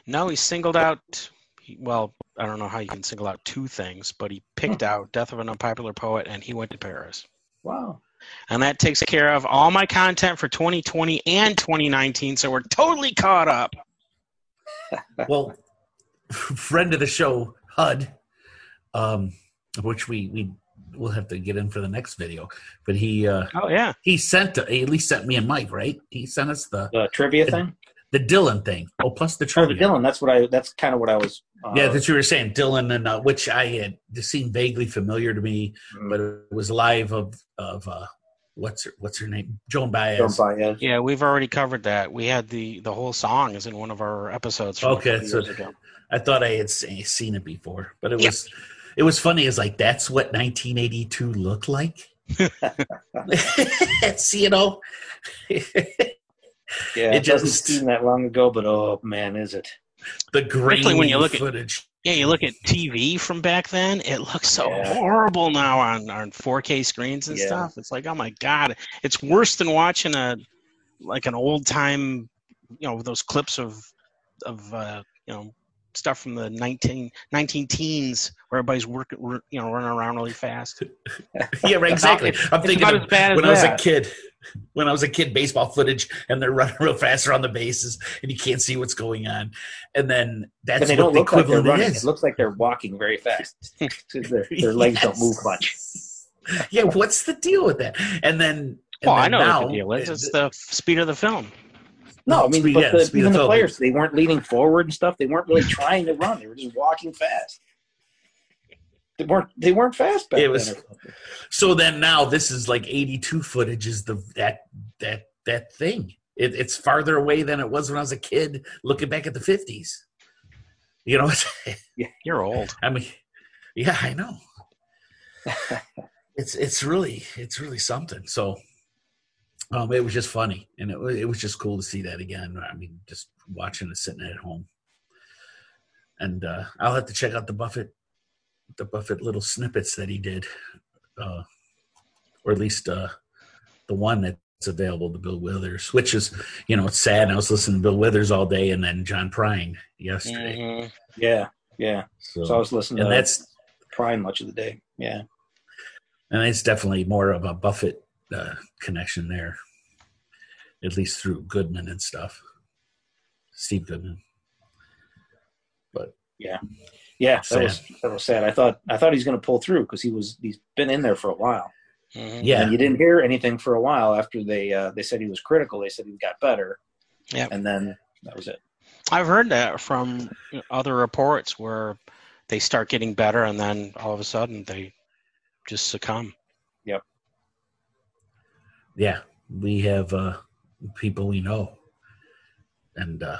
No, he singled out he- well, I don't know how you can single out two things, but he picked out Death of an Unpopular Poet and He Went to Paris. Wow. And that takes care of all my content for 2020 and 2019, so we're totally caught up. <laughs> well, <laughs> friend of the show, HUD, um, which we we will have to get in for the next video, but he uh, Oh yeah. he sent he at least sent me and Mike right. He sent us the The trivia thing? the Dylan thing. Oh, plus the Oh, the trivia. Dylan. That's what I, that's kind of what I was. Uh, Yeah, that you were saying Dylan, and uh, which I had just seemed vaguely familiar to me, mm, but it was live of of uh, what's her what's her name, Joan Baez. Joan Baez. Yeah, we've already covered that. We had the the whole song is in one of our episodes. From Okay, so- ago. I thought I had seen it before, but it Yep. was it was funny. Is like that's what 1982 looked like. <laughs> <laughs> it's you know, <laughs> Yeah, It it, doesn't just- seem that long ago, but oh man, is it? the grainy when you look at- footage. Yeah, you look at TV from back then; it looks so Yeah. horrible now on on 4K screens and Yeah. stuff. It's like, oh my god, it's worse than watching a like an old time, you know, those clips of of uh, you know stuff from the 19, 19 teens where everybody's working, you know, running around really fast. <laughs> yeah, right, exactly. I'm it's thinking about of as bad as when I was a kid. When I was a kid, baseball footage, and they're running real fast around the bases, and you can't see what's going on. And then that's And they what don't the look like they're equivalent running. is. It looks like they're walking very fast. <laughs> their, their legs don't move much. <laughs> yeah, what's the deal with that? And then, and Well, I know now, what the deal is. It's the speed of the film. No, I mean, Speed- but yeah, the, speed even the players, they weren't leaning forward and stuff. They weren't really trying to run. They were just walking fast. They weren't. They weren't fast back It was- then. So then now this is like 82 footage is the that that that thing. It, it's farther away than it was when I was a kid looking back at the 50s. You know, <laughs> yeah, You're old. I mean, yeah, I know. <laughs> it's it's really it's really something. So um, it was just funny, and it was it was just cool to see that again. I mean, just watching it sitting at home, and uh, I'll have to check out the Buffett the Buffett little snippets that he did, uh, or at least uh, the one that's available to Bill Withers, which is you know it's sad. I was listening to Bill Withers all day, and then John Prine yesterday. Mhm. Yeah, yeah. So, So I was listening and to that's Prine much of the day. Yeah. and it's definitely more of a Buffett uh, connection there, at least through Goodman and stuff. Steve Goodman. But Yeah, yeah, that Sad. was that was sad. I thought I thought he's going to pull through because he was he's been in there for a while. Mhm. yeah, And you didn't hear anything for a while after they uh, they said he was critical. They said he got better. Yeah, And then that was it. I've heard that from other reports where they start getting better and then all of a sudden they just succumb. Yeah, we have uh, people we know, and uh,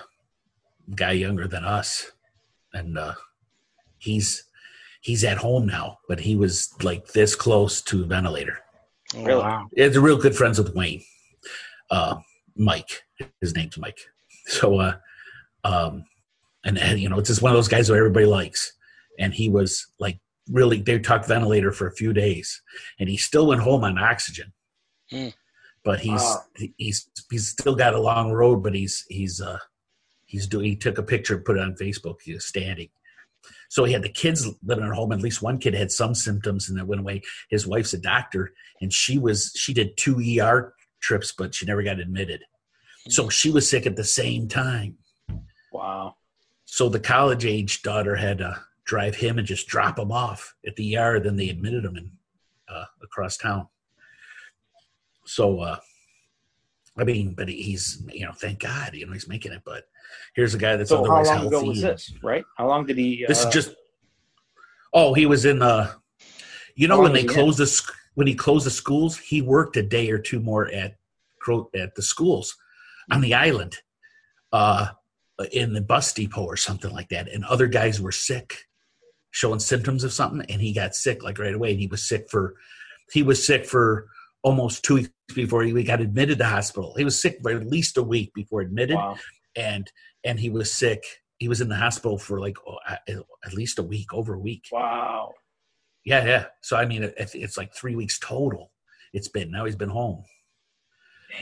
guy younger than us, and uh, he's he's at home now, but he was like this close to a ventilator. Oh, Really? Wow. It's real good friends with Wayne, uh, Mike. His name's Mike. So, uh, um, and, and you know, it's just one of those guys that everybody likes. And he was like really, they talked ventilator for a few days, and he still went home on oxygen. Hmm. But he's Wow. he's he's still got a long road, but he's he's uh he's doing. He took a picture, and put it on Facebook. He was standing. So he had the kids living at home. At least one kid had some symptoms, and that went away. His wife's a doctor, and she was she did two ER trips, but she never got admitted. So she was sick at the same time. Wow. So the college age daughter had to drive him and just drop him off at the ER. Then they admitted him in uh, across town. So, uh, I mean, but he's you know, thank God, you know, he's making it. But here's a guy that's So how otherwise long healthy. ago was this? Right? How long did he? this uh, is just. Oh, he was in. Uh, you know when they he in? closed the when he closed the schools, he worked a day or two more at at the schools on the island, uh, in the bus depot or something like that. And other guys were sick, showing symptoms of something, and he got sick like right away. And he was sick for he was sick for almost two before he got admitted to hospital. He was sick for at least a week before admitted Wow. and and he was sick. He was in the hospital for like oh, at at least a week, over a week. Wow. Yeah, yeah. So I mean, it, it's like three weeks total. It's been now he's been home,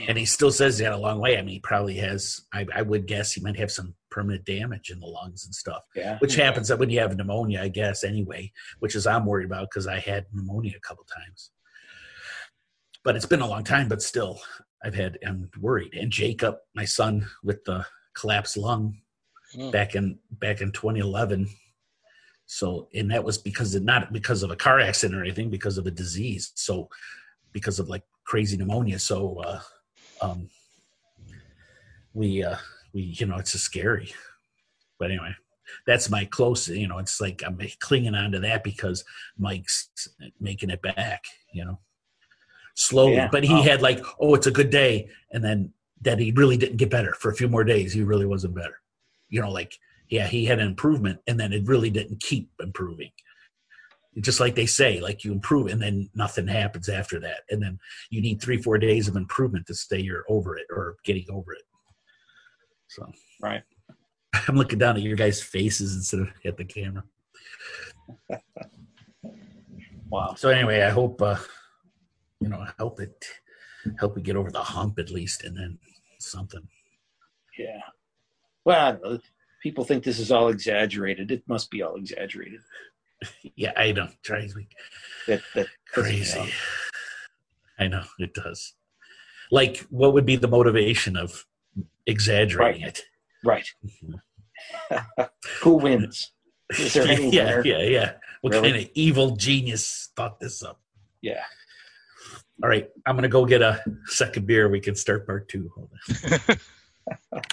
and he still says he had a long way. I mean, he probably has. I, I would guess he might have some permanent damage in the lungs and stuff, Yeah. which happens when you have pneumonia, I guess. Anyway, which is I'm worried about because I had pneumonia a couple times. But it's been a long time. But still, I've had. I'm worried. And Jacob, my son, with the collapsed lung Mm. back in back in 2011 so and that was because of not because of a car accident or anything because of a disease so because of like crazy pneumonia so uh um we uh we you know it's just scary but anyway that's my close you know it's like i'm clinging on to that because mike's making it back you know slowly Yeah. but he Wow. had like oh it's a good day and then that he really didn't get better for a few more days he really wasn't better you know like yeah he had an improvement and then it really didn't keep improving just like they say like you improve and then nothing happens after that and then you need three four days of improvement to say you're over it or getting over it so Right. <laughs> i'm looking down at your guys faces instead of at the camera <laughs> Wow. so anyway i hope uh you know help it help we get over the hump at least and then something Yeah. Well, I don't know. people think this is all exaggerated. It must be all exaggerated. <laughs> yeah i know drives me That that crazy i know it does like what would be the motivation of exaggerating it Right. Mm-hmm. <laughs> Who wins? Is there any <laughs> yeah, winner? yeah, yeah. What Really? kind of evil genius thought this up? Yeah. All right, I'm gonna go get a second beer. We can start part two. Hold on. <laughs>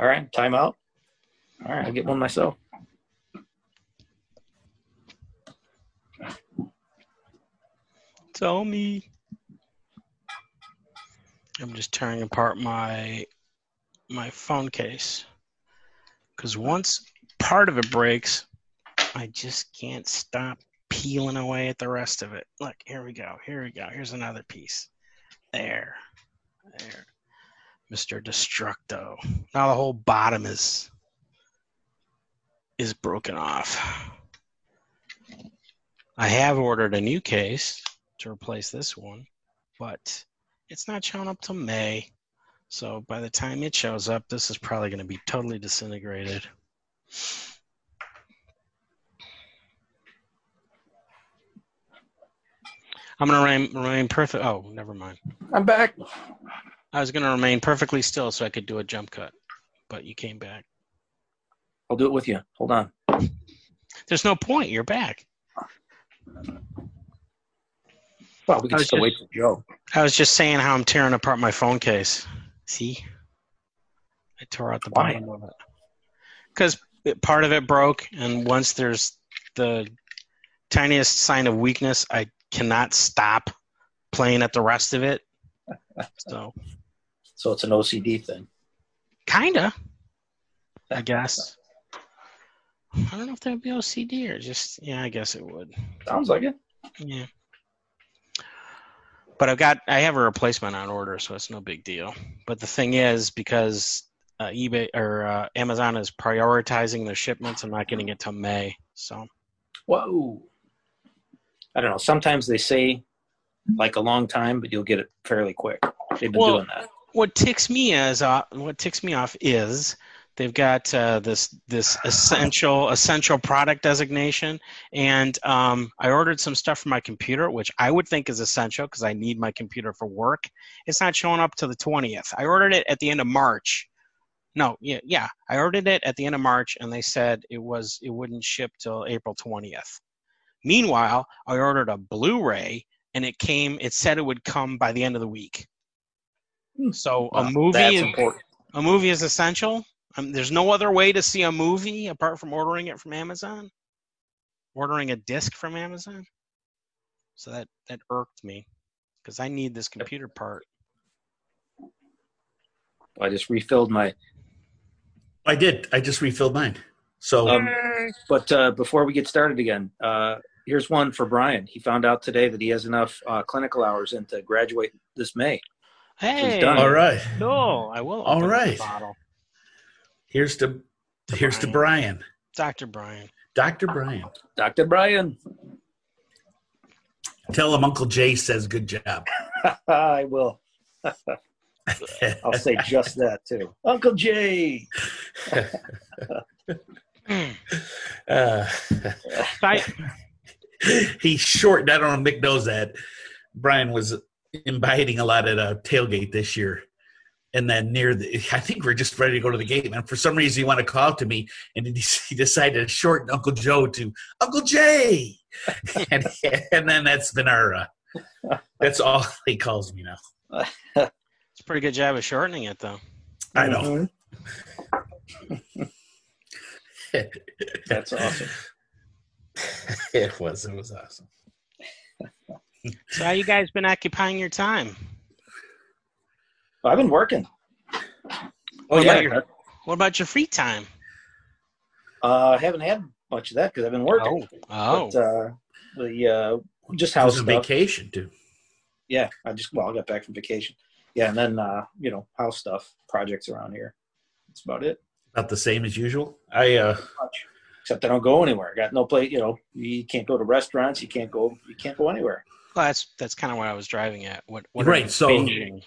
All right. Time out. All right. I'll get one myself. Tell me. I'm just tearing apart my my phone case because once part of it breaks, I just can't stop peeling away at the rest of it. Look, here we go. Here we go. Here's another piece. There, there, Mister Destructo. Now the whole bottom is is broken off. I have ordered a new case to replace this one, but it's not showing up till May. So by the time it shows up, this is probably going to be totally disintegrated. I'm going to remain, remain perfect. Oh, never mind. I'm back. I was going to remain perfectly still so I could do a jump cut, but you came back. I'll do it with you. Hold on. There's no point. You're back. Well, we I can was still wait just- for Joe. I was just saying how I'm tearing apart my phone case. See? I tore out the Why? bottom of it. Because part of it broke, and once there's the tiniest sign of weakness, I cannot stop playing at the rest of it. So, So it's an OCD thing. kinda, I guess. I don't know if that would be OCD or just, yeah, I guess it would. Sounds like it. Yeah. But I've got I have a replacement on order, so it's no big deal. But the thing is, because uh, eBay or uh, Amazon is prioritizing their shipments, I'm not getting it till May. So Whoa. I don't know. Sometimes they say like a long time, but you'll get it fairly quick. They've been Well- doing that. what ticks me is uh, what ticks me off is they've got uh, this this essential essential product designation, and um, I ordered some stuff for my computer, which I would think is essential because I need my computer for work. It's not showing up to the twentieth. I ordered it at the end of March. No, yeah, yeah, I ordered it at the end of March, and they said it was it wouldn't ship till April twentieth. Meanwhile, I ordered a Blu-ray, and it came. It said it would come by the end of the week. Hmm. So Well, a movie That's is, important. a movie is essential. Um, there's no other way to see a movie apart from ordering it from Amazon. Ordering a disc from Amazon. So that that irked me because I need this computer part. I just refilled my. I did. I just refilled mine. So Um, but uh, before we get started again, uh, here's one for Brian. He found out today that he has enough uh, clinical hours in to graduate this May. Hey, done. all right. no, I will. All open the right. bottle. Here's to here's to Brian, Dr. Brian. Doctor Brian. Dr. Brian. Tell him Uncle Jay says good job. <laughs> I will. <laughs> I'll say just that too. Uncle Jay. <laughs> uh, I, <laughs> he shortened. I don't know. If Mick knows that. Brian was imbibing a lot at a tailgate this year, and then near the, I think we're just ready to go to the game, and for some reason he wanted to call out to me, and he <laughs> he decided to shorten Uncle Joe to Uncle Jay, <laughs> and, and then that's been our. Uh, that's all he calls me now. it's a pretty good job of shortening it, though. I know. Mhm. That's awesome. <laughs> it was. It was awesome. <laughs> So, how you guys been occupying your time? I've been working. Oh What yeah. about your- What about your free time? Uh, I haven't had much of that because I've been working. Oh, But, uh, the uh, just house stuff. vacation too. Yeah, I just well, I got back from vacation. Yeah, and then uh, you know house stuff, projects around here. That's about it. About the same as usual. I uh Except I don't go anywhere. I got no place. You know, you can't go to restaurants. You can't go. You can't go anywhere. well, that's that's kind of what I was driving at. What, what Right, are you so- binging?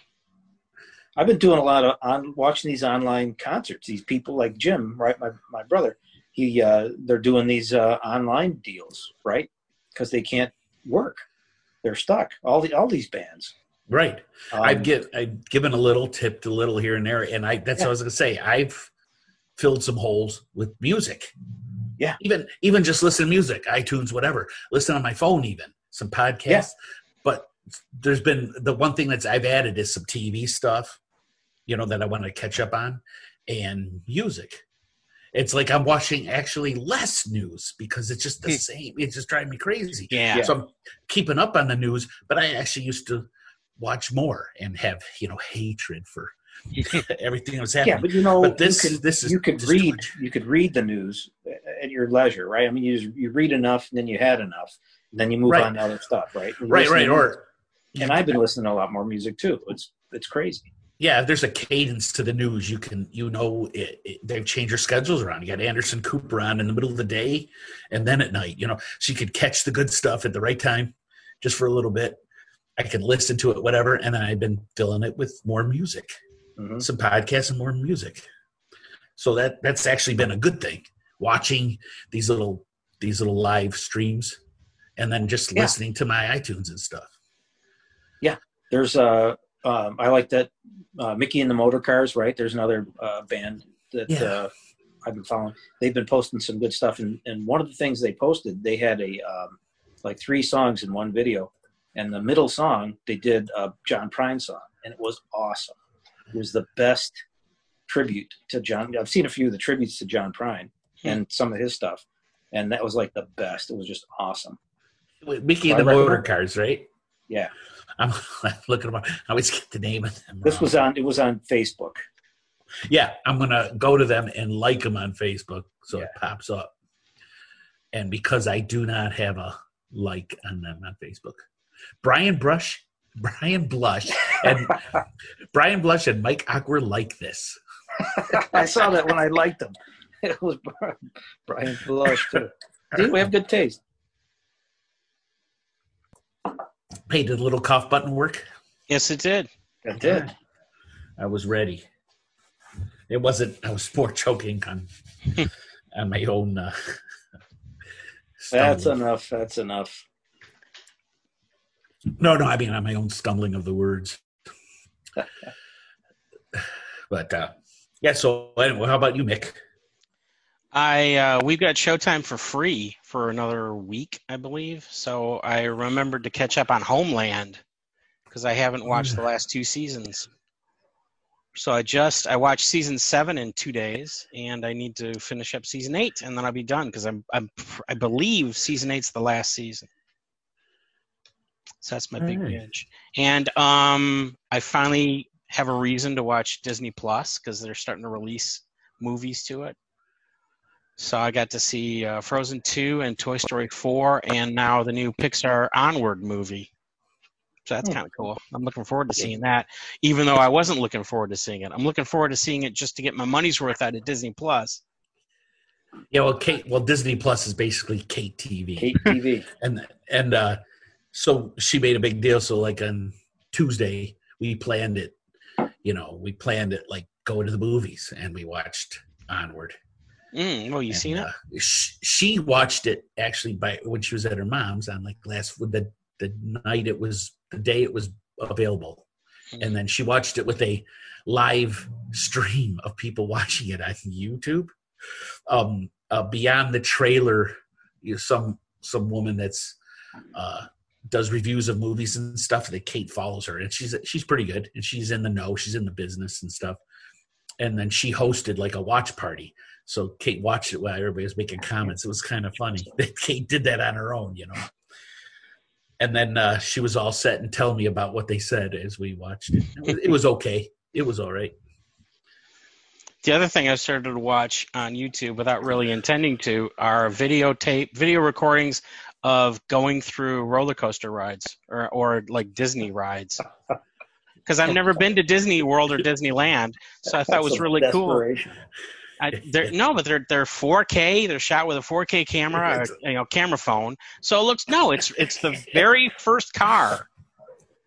I've been doing a lot of on watching these online concerts. These people like Jim, right? My my brother. He uh, they're doing these uh, online deals, right? Because they can't work. They're stuck. All the all these bands. right. Um, I've get I've given a little, tipped a little here and there, and I that's what I was gonna say. I've filled some holes with music. Yeah. Even even just listen to music, iTunes, whatever. Listen on my phone, even some podcasts. Yeah. But there's been the one thing that's I've added is some TV stuff, you know, that I want to catch up on, and music. It's like I'm watching actually less news because it's just the Hmm. same. It's just driving me crazy. Yeah. Yeah. So I'm keeping up on the news, but I actually used to watch more and have you know hatred for <laughs> everything was happening. Yeah, but you know, But this- you could, this is you could just read you could read the news at your leisure, right? I mean, you you read enough, and then you had enough, and then you move Right. on to other stuff, right? You right, right, or and I've been listening to a lot more music too. It's it's crazy. yeah, there's a cadence to the news. You can you know it, it, they've changed their schedules around. You got Anderson Cooper on in the middle of the day, and then at night. You know, so you could catch the good stuff at the right time, just for a little bit. I could listen to it, whatever, and then I've been filling it with more music. Mhm. some podcasts and more music. So that that's actually been a good thing. Watching these little these little live streams, and then just Yeah. listening to my iTunes and stuff. Yeah, there's uh, um, I like that uh, Micky and the Motorcars, right? There's another uh, band that Yeah. uh, I've been following. They've been posting some good stuff, and, and one of the things they posted, they had a um, like three songs in one video, and the middle song they did a John Prine song, and it was awesome. It was the best tribute to John. I've seen a few of the tributes to John Prine hmm. and some of his stuff, and that was like the best. It was just awesome. Wait, Mickey I and the recommend- Motor Cars, right? Yeah, I'm, <laughs> I'm looking them. I always get the name of them. this wrong. was on. It was on Facebook. yeah. I'm gonna go to them and like them on Facebook, so it pops up. And because I do not have a like on them on Facebook, Brian Brush, Brian Blush, and Brian Blush and Mike Awkward like this. I saw that when I liked them. <laughs> It was Brian Blush too. See, we have good taste. Hey, did the little cough button work? Yes, it did. It did. I was ready. It wasn't. I was more choking on <laughs> on my own. Uh, That's enough. That's enough. No, no. I mean, on my own stumbling of the words. <laughs> but uh, yeah. So anyway, how about you, Mick? I uh, we've got Showtime for free for another week, I believe. So I remembered to catch up on Homeland because I haven't watched the last two seasons. So I just I watched season seven in two days, and I need to finish up season eight, and then I'll be done because I'm, I'm I believe season eight's the last season. So that's my big Alright. binge. And um, I finally have a reason to watch Disney Plus because they're starting to release movies to it. So I got to see uh, Frozen 2 and Toy Story 4, and now the new Pixar Onward movie. So that's Hmm. kind of cool. I'm looking forward to seeing that, even though I wasn't looking forward to seeing it. I'm looking forward to seeing it just to get my money's worth out of Disney Plus. Yeah, well, Kate. Well, Disney Plus is basically Kate TV, Kate TV. <laughs> and and uh, so she made a big deal. So like on Tuesday, we planned it. You know, we planned it like go to the movies, and we watched Onward. Mm, well, you And, seen it? uh, sh- she watched it actually by when she was at her mom's on like last the the night it was the day it was available, and then she watched it with a live stream of people <laughs> watching it on YouTube. Um, uh, beyond the trailer, you know, some some woman that's uh, does reviews of movies and stuff. That Kate follows her, and she's she's pretty good, and she's in the know. She's in the business and stuff. And then she hosted like a watch party. So Kate watched it while everybody was making comments. It was kind of funny <laughs> that Kate did that on her own, you know. And then uh, she was all set and telling me about what they said as we watched it. It was, it was okay. It was all right. The other thing I started to watch on YouTube without really intending to are videotape, video recordings of going through roller coaster rides or, or like Disney rides. <laughs> Because I've never been to Disney World or Disneyland, so I thought it was really cool. I, no, but they're they're 4K. They're shot with a 4K camera, or, you know, camera phone. So it looks no, it's it's the very first car.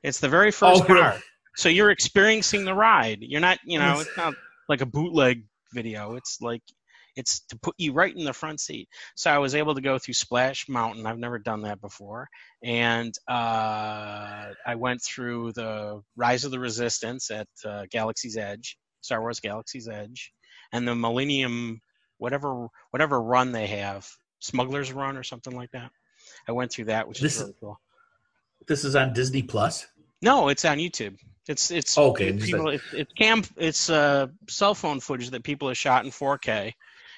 It's the very first Oh, car. really? So you're experiencing the ride. You're not, you know, it's not like a bootleg video. It's like it's to put you right in the front seat. So I was able to go through Splash Mountain. I've never done that before, and uh, I went through the Rise of the Resistance at uh, Galaxy's Edge, Star Wars Galaxy's Edge, and the Millennium, whatever whatever run they have, Smuggler's Run or something like that. I went through that, which This is really cool. This is on Disney Plus. No, it's on YouTube. It's it's Okay, people, it's, it's cam it's uh, cell phone footage that people have shot in 4K.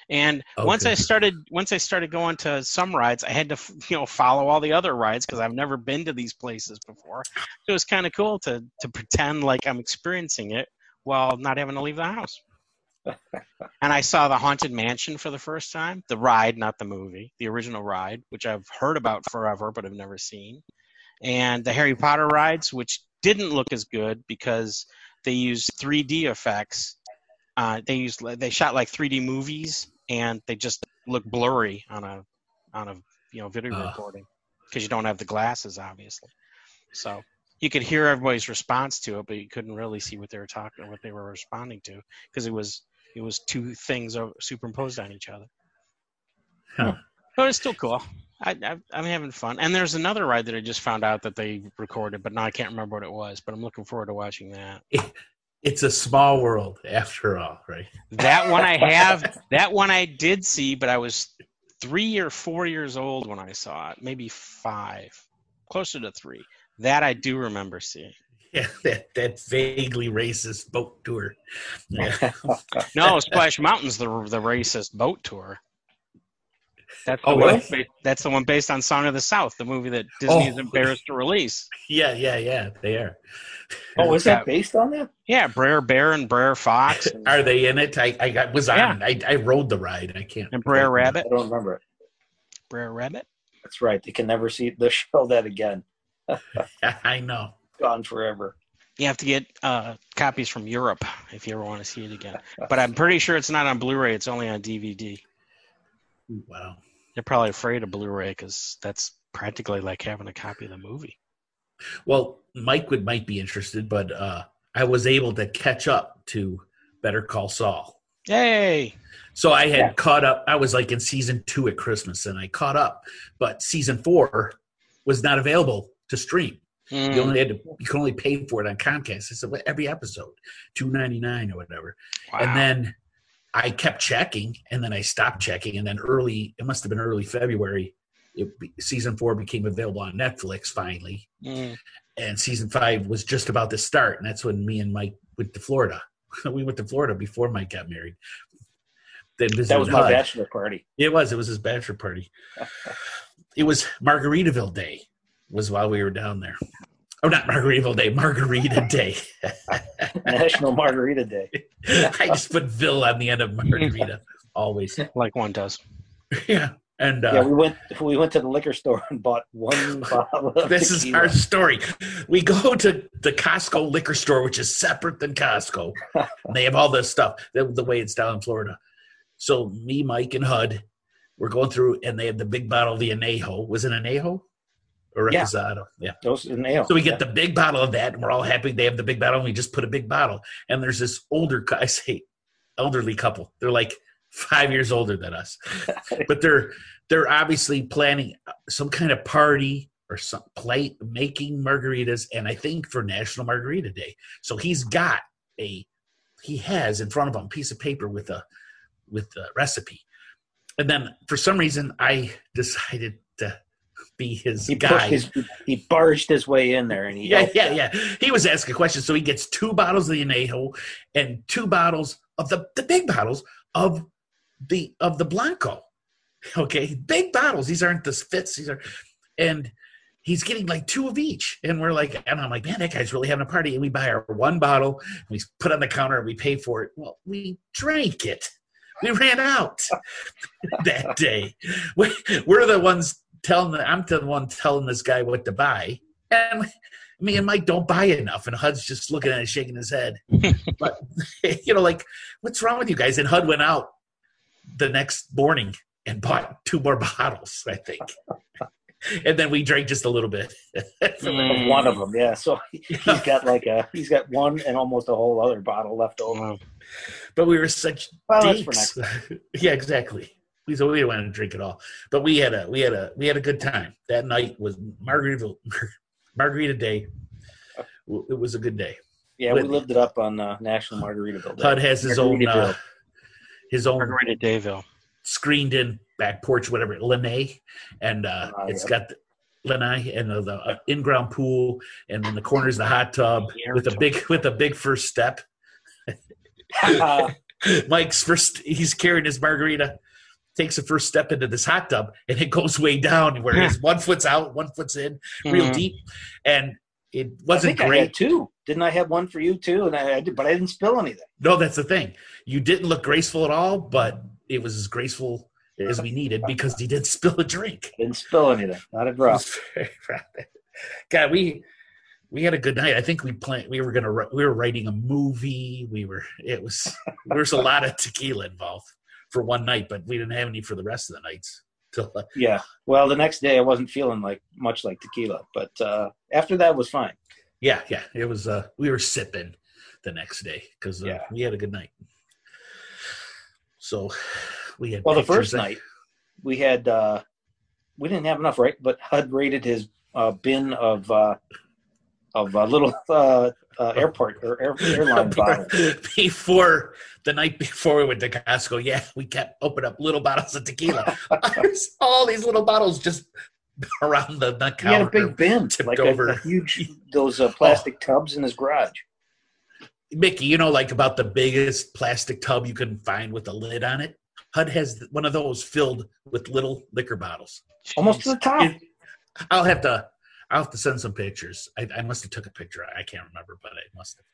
And once. I started once I started going to some rides, I had to you know follow all the other rides because I've never been to these places before. So it was kind of cool to to pretend like I'm experiencing it while not having to leave the house. <laughs> and I saw the Haunted Mansion for the first time, the ride, not the movie, the original ride, which I've heard about forever but have never seen and the Harry Potter rides, which didn't look as good because they used 3D effects. Uh, they used they shot like 3D movies, and they just look blurry on a on a you know video Ah. recording because you don't have the glasses, obviously. So you could hear everybody's response to it, but you couldn't really see what they were talking, or what they were responding to, because it was it was two things superimposed on each other. Huh. But it's still cool. I, I, I'm having fun. And there's another ride that I just found out that they recorded, but now I can't remember what it was. But I'm looking forward to watching that. It's a small world after all, right? That one I have. That one I did see, but I was three or four years old when I saw it, maybe five, closer to three. That I do remember seeing. <laughs> Yeah, that that vaguely racist boat tour. Yeah. <laughs> <laughs> No, Splash Mountain's the the racist boat tour. That's the, Oh, one, really? that's the one based on Song of the South, the movie that Disney is Oh. embarrassed to release. yeah, yeah, yeah. They are. Oh, is that based on that? Yeah, Brer Bear and Brer Fox and, Are they in it? I, I got, was Yeah. on. I, I rode the ride. I can't. and Brer Rabbit. I don't remember it. Brer Rabbit. That's right. They can never see the <laughs> show that again. <laughs> I know. Gone forever. You have to get uh, copies from Europe if you ever want to see it again. But I'm pretty sure it's not on Blu-ray. It's only on DVD. Wow. They're probably afraid of Blu-ray because that's practically like having a copy of the movie. Well, Mike would might be interested, but uh, I was able to catch up to Better Call Saul. Yay! So I had Yeah. caught up. I was like in season two at Christmas, and I caught up. But season four was not available to stream. Mm, You only had to. You could only pay for it on Comcast. I said every episode, two ninety nine or whatever. wow. And then I kept checking, and then I stopped checking, and then early. It must have been early February. It, season four became available on Netflix finally, Mm, and season five was just about to start. And that's when me and Mike went to Florida. <laughs> we went to Florida before Mike got married. Then That was my bachelor party. It was. It was his bachelor party. <laughs> it was Margaritaville Day. Was while we were down there. Oh, not Margaritaville Day. Margarita Day. <laughs> National Margarita Day. <laughs> I just put Ville on the end of Margarita always. like one does. Yeah. And uh, yeah, we went we went to the liquor store and bought one <laughs> bottle. Of this is our story. We go to the Costco liquor store, which is separate than Costco. and they have all this stuff the, the way it's down in Florida. So me, Mike, and Hud, we're going through, and they have the big bottle of the Anejo. Was it Anejo or Yeah. Reposado? Yeah. Those in ale. So we get the big bottle of that, and we're all happy. They have the big bottle, and we just put a big bottle. And there's this older, I say, elderly couple. They're like five years older than us, <laughs> but they're they're obviously planning some kind of party or some plate making margaritas, and I think for National Margarita Day. So he's got a he has in front of him a piece of paper with a with the recipe, and then for some reason I <laughs> decided be his he guy. his he barged his way in there and he <laughs> Yeah, yeah, yeah. He was asking questions, so he gets two bottles of the anejo and two bottles of the the big bottles of the of the blanco. Okay, big bottles. These aren't the fits. These are, and he's getting like two of each. And we're like, and I'm like, man, that guy's really having a party. And we buy our one bottle, and we put it on the counter, and we pay for it. Well, we drank it. We ran out <laughs> that day. We, we're the ones telling. The, I'm the one telling this guy what to buy, and me and Mike don't buy enough. And Hud's just looking at it, shaking his head. <laughs> but <laughs> you know, like, what's wrong with you guys? And Hud went out the next morning and bought two more bottles, I think. and then we drank just a little bit. <laughs> Mm. One of them, yeah. So he- he's got like a he's got one and almost a whole other bottle left over. But we were such Well, that's for next. yeah, exactly. We so we didn't want to drink it all, but we had a we had a we had a good time. That night was Margarita <laughs> Margarita Day. It was a good day. Yeah, we lived it up on uh, National Margaritaville Day. Hud has his own uh, his own Margarita Dayville. screened in back porch, whatever, Lanai, and uh, Lanai, it's yep. got the, Lanai and the, the uh, in-ground pool, and in the corners the hot tub with a big with a big first step. <laughs> <laughs> Mike's first, he's carrying his margarita, takes the first step into this hot tub, and it goes way down where his one foot's out, one foot's in, real Mhm. deep, and it wasn't think I had great. two. Didn't I have one for you too? And I, I did, but I didn't spill anything. No, that's the thing. You didn't look graceful at all, but it was as graceful as we needed because he didn't <laughs> spill a drink. Didn't spill anything. Not a drop. was very proud of it. God, we we had a good night. I think we planned. We were gonna. We were writing a movie. We were. It was. There was a lot of tequila involved for one night, but we didn't have any for the rest of the nights. <laughs> Uh, Yeah. Well, the next day I wasn't feeling like much like tequila, but uh, after that was fine. yeah, yeah. It was. Uh, we were sipping the next day because uh, Yeah. we had a good night. So we had. Well, the first of- night we had uh, we didn't have enough, right? But Hud raided his uh, bin of uh, of uh, little uh, uh, airport or air, airline <laughs> bottles. before the night before we went to Costco, yeah, we kept opening up little bottles of tequila. <laughs> There's all these little bottles just <laughs> around the, the He had a big bin, tipped like over. a huge those uh, plastic tubs in his garage. Mickey, you know, like about the biggest plastic tub you can find with a lid on it. Hud has one of those filled with little liquor bottles. Almost to the top. It- I'll have to. I'll have to send some pictures. I, I must have took a picture. I can't remember, but I must have.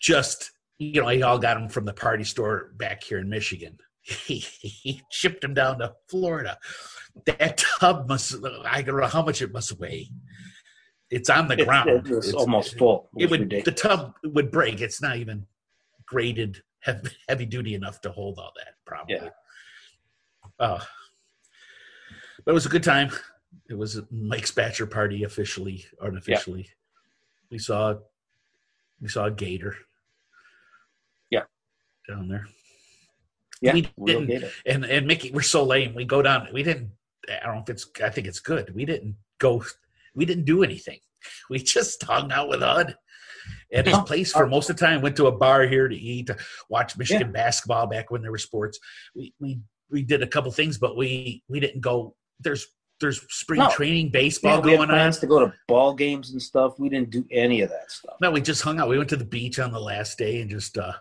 Just you know, I all got them from the party store back here in Michigan. <laughs> He, he shipped them down to Florida. That tub must. I don't know how much it must weigh. It's on the It- ground. It, It's- almost full. It, it would ridiculous. the tub would break. It's not even graded heavy, heavy duty enough to hold all that. Probably. Yeah. Uh, but it was a good time. It was Mike's bachelor party officially, unofficially. We saw we saw a gator. Yeah. Down there. yeah, we didn't-. And and Mickey, we're so lame. We go down. We didn't. I don't know if it's. I think it's good. We didn't go. We didn't do anything. <laughs> We just hung out with Hud at his place for most of the time. Went to a bar here to eat, to watch Michigan basketball back when there were sports. We we we did a couple things, but we we didn't go. There's there's spring No. training Yeah, baseball we had going on. to go to ball games and stuff. We didn't do any of that stuff. No, we just hung out. We went to the beach on the last day and just uh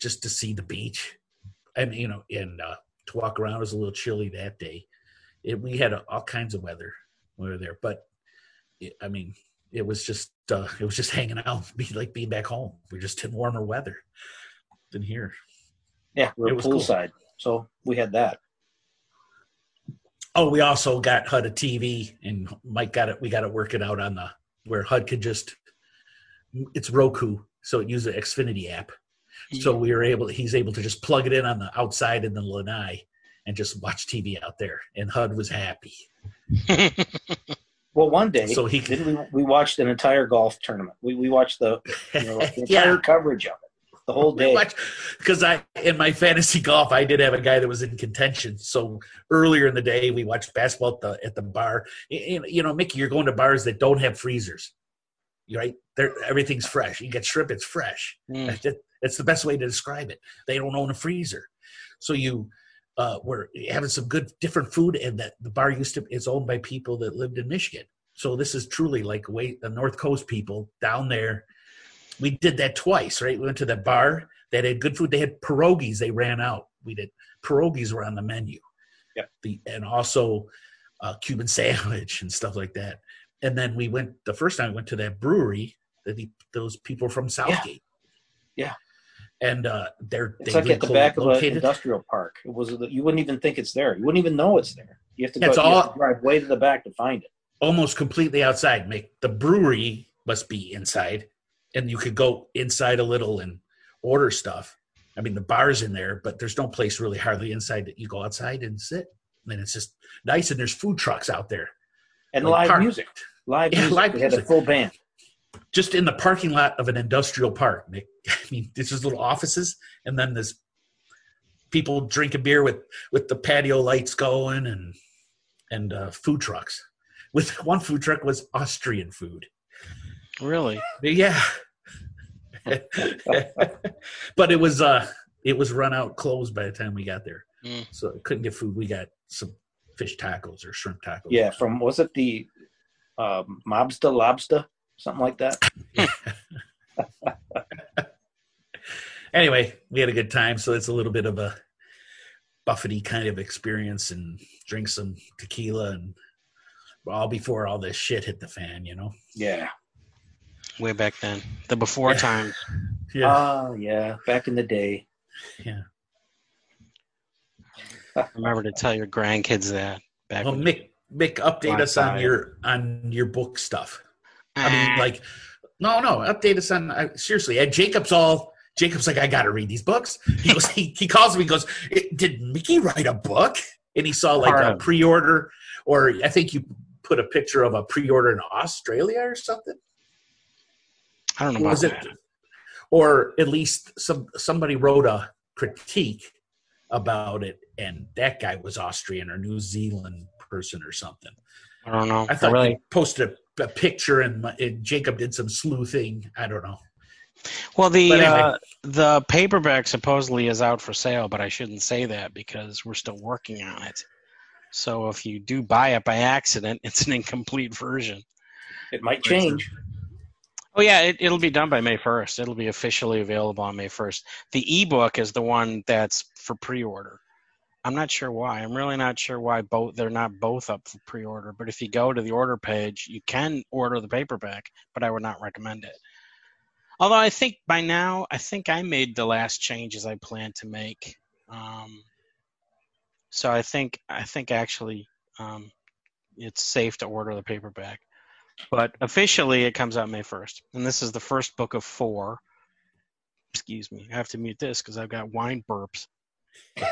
just to see the beach. And you know, and uh to walk around it was a little chilly that day. It, we had uh, all kinds of weather when we were there, but it, I mean, it was just uh it was just hanging out, be like being back home. We're just in warmer weather than here. Yeah, we It were was cool. poolside, so we had that. Oh, we also got Hud a TV, and Mike got it. We got to work it out on the where Hud could just. It's Roku, so it uses the Xfinity app. So we were able. He's able to just plug it in on the outside in the lanai and just watch TV out there. And Hud was happy. <laughs> Well, one day, So he- didn't we, we watched an entire golf tournament. We, we watched the, you know, <laughs> the entire yeah. coverage of it, the whole day. because I in my fantasy golf I did have a guy that was in contention. So earlier in the day we watched basketball at the at the bar. You know, Mickey, you're going to bars that don't have freezers. Right. They're, everything's fresh. You get shrimp, it's fresh. Mm. That's That's the best way to describe it. They don't own a freezer, so you uh, were having some good different food, and that the bar used to is owned by people that lived in Michigan. So this is truly like way the North Coast people down there. We did that twice, right? We went to that bar that had good food. They had pierogies. They ran out. We did pierogies were on the menu. Yep. The and also uh, Cuban <laughs> sandwich and stuff like that. And then we went the first time we went to that brewery that the, those people from Southgate. Yeah. And uh, they're It's they like at the back of an industrial park. It was you wouldn't even think it's there. You wouldn't even know it's there. You have to go It's all- to drive way to the back to find it. almost completely outside. Make the brewery must be inside, and you could go inside a little and order stuff. I mean, the bar's in there, but there's no place really hardly inside that you go outside and sit. And it's just nice, and there's food trucks out there, And Like live music. Live Yeah, music. live they had a full band. just in the parking lot of an industrial park. <laughs> I mean, this is little offices, and then there's people drinking beer with with the patio lights going, and and uh, food trucks. <laughs> With one food truck was Austrian food. Really? Yeah. <laughs> but it was uh it was run out closed by the time we got there. Mm. So couldn't get food. We got some fish tacos or shrimp tacos. Yeah, from was it the um, Mobsta Lobster? Something like that. <laughs> Anyway, we had a good time, so it's a little bit of a buffety kind of experience and drink some tequila and all before all this shit hit the fan, you know. Yeah. Way back then, the before Yeah. times. <laughs> Yeah. Ah, yeah. Back in the day. yeah. <laughs> Remember to tell your grandkids that. Back Well, when- Mick Mick update us on your on your book stuff. I mean, like, no, no, update us on. I, seriously, Ed Jacob's all. Jacob's like, I got to read these books. He goes, <laughs> he, he calls me, he goes, "Eh, Did Mickey write a book? And he saw like Part a of- pre order, or I think you put a picture of a pre order in Australia or something. I don't know about Was it, that. or at least some somebody wrote a critique about it, and that guy was Austrian or New Zealand person or something. I don't know. I thought really. you posted a, a picture and, my, and Jacob did some sleuthing. I don't know. Well, the anyway. uh, the paperback supposedly is out for sale, but I shouldn't say that because we're still working on it. So if you do buy it by accident, <laughs> it's an incomplete version. It might change. Oh yeah, it, it'll be done by May first. It'll be officially available on May first. The ebook is the one that's for pre-order. I'm not sure why. I'm really not sure why both they're not both up for pre-order. But if you go to the order page, you can order the paperback, but I would not recommend it. Although I think by now, I think I made the last changes I planned to make. Um, so I think I think actually um, it's safe to order the paperback. But officially, it comes out May 1st. And this is the first book of four. Excuse me. I have to mute this because I've got wine burps. <laughs>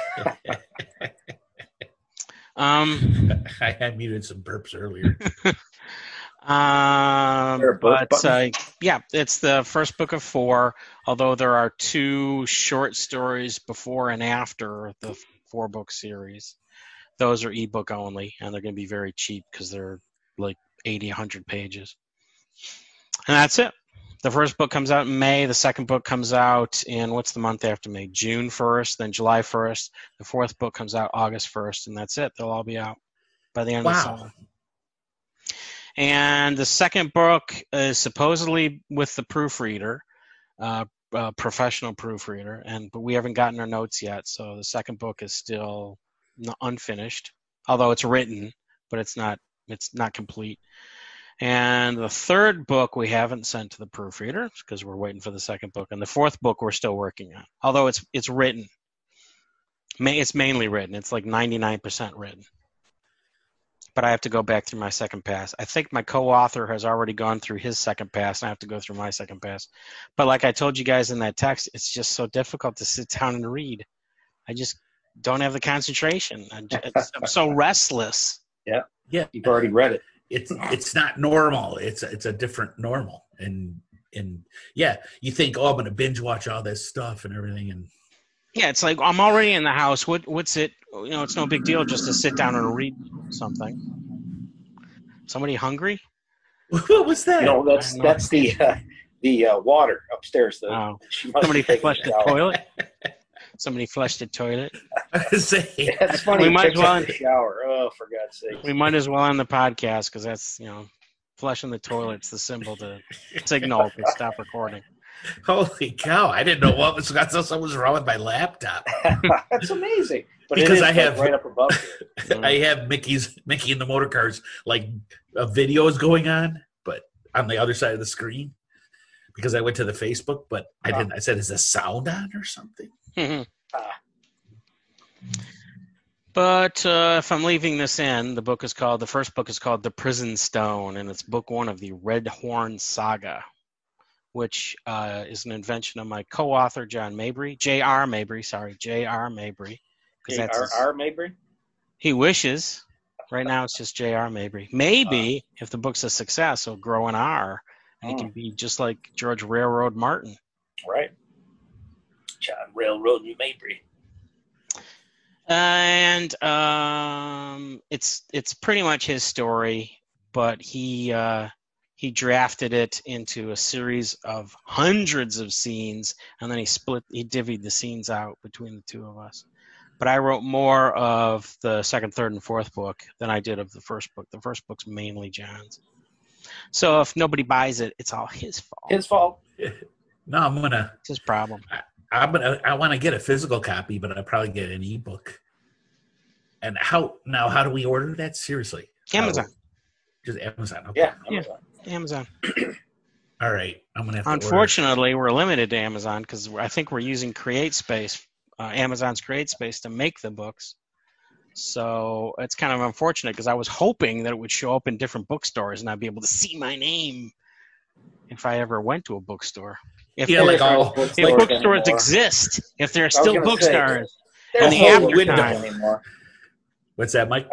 Um, I had muted some burps earlier. <laughs> um, there a burp but uh, yeah, it's the first book of four. Although there are two short stories before and after the four book series. Those are ebook only, and they're going to be very cheap because they're like 80, 100 pages. And that's it. The first book comes out in May. The second book comes out in what's the month after May? June 1st, then July 1st. The fourth book comes out August 1st, and that's it. They'll all be out by the end of the Wow. summer. And the second book is supposedly with the proofreader, uh, uh, professional proofreader, and but we haven't gotten our notes yet. So the second book is still unfinished, although it's written, but it's not it's not complete. And the third book we haven't sent to the proofreader because we're waiting for the second book, and the fourth book we're still working on, although it's it's written. It's mainly written. It's like ninety nine percent written. but I have to go back through my second pass. I think my co-author has already gone through his second pass, and I have to go through my second pass. But like I told you guys in that text, it's just so difficult to sit down and read. I just don't have the concentration. I'm, just, I'm so restless. Yeah, Yeah. You've already read it. it's it's not normal. It's it's a different normal, and and yeah, you think, oh, I'm gonna binge watch all this stuff and everything, and Yeah, it's like I'm already in the house. What what's it? You know, it's no big deal just to sit down and read something. Somebody hungry? <laughs> what was that? No, that's that's the uh, the uh, water upstairs. The, Oh, somebody flushed the toilet. <laughs> Somebody flushed the toilet. I was saying, Yeah, it's funny. We might as well- in the shower. Oh, for God's sake! We might as well on the podcast because that's you know, flushing the toilet's the symbol to signal to stop recording. <laughs> holy cow! I didn't know what was. I thought something was wrong with my laptop. <laughs> that's amazing. But Because I have- right up above. Here. <laughs> I have Mickey's Micky and the Motorcars like uh, a video is going on, but on the other side of the screen because I went to the Facebook, but I didn't. I said, "Is the sound on or something?" Ah. But uh, if I'm leaving this in, the book is called the first book is called The Prison Stone, and it's book one of the Red Horn Saga, which uh, is an invention of my co-author John Mabry, J.R. Mabry, sorry, J.R. Mabry, because that's R. his- R. Mabry. he wishes. Right now, it's just J.R. Mabry. Maybe if the book's a success, it'll grow an R, and he Oh. can be just like George Railroad Martin. Right. John Railroad New Mabry. and um, it's it's pretty much his story, but he uh, he drafted it into a series of hundreds of scenes, and then he split he divvied the scenes out between the two of us. But I wrote more of the second, third, and fourth book than I did of the first book. The first book's mainly John's. So if nobody buys it, it's all his fault. His fault. <laughs> No, I'm gonna. It's his problem. I'm gonna. I want to get a physical copy, but I probably get an ebook. And how now? How do we order that? Seriously, How- Amazon. just Amazon. Okay. Yeah. Yeah. Amazon. Amazon. <clears throat> All right. I'm gonna have to. order. Unfortunately, we're limited to Amazon because I think we're using CreateSpace, uh, Amazon's CreateSpace, to make the books. So it's kind of unfortunate because I was hoping that it would show up in different bookstores and I'd be able to see my name if I ever went to a bookstore. If, Yeah, like there- all. if bookstores anymore. exist, if there are still bookstores, There's And the no after time. anymore. What's that, Mike?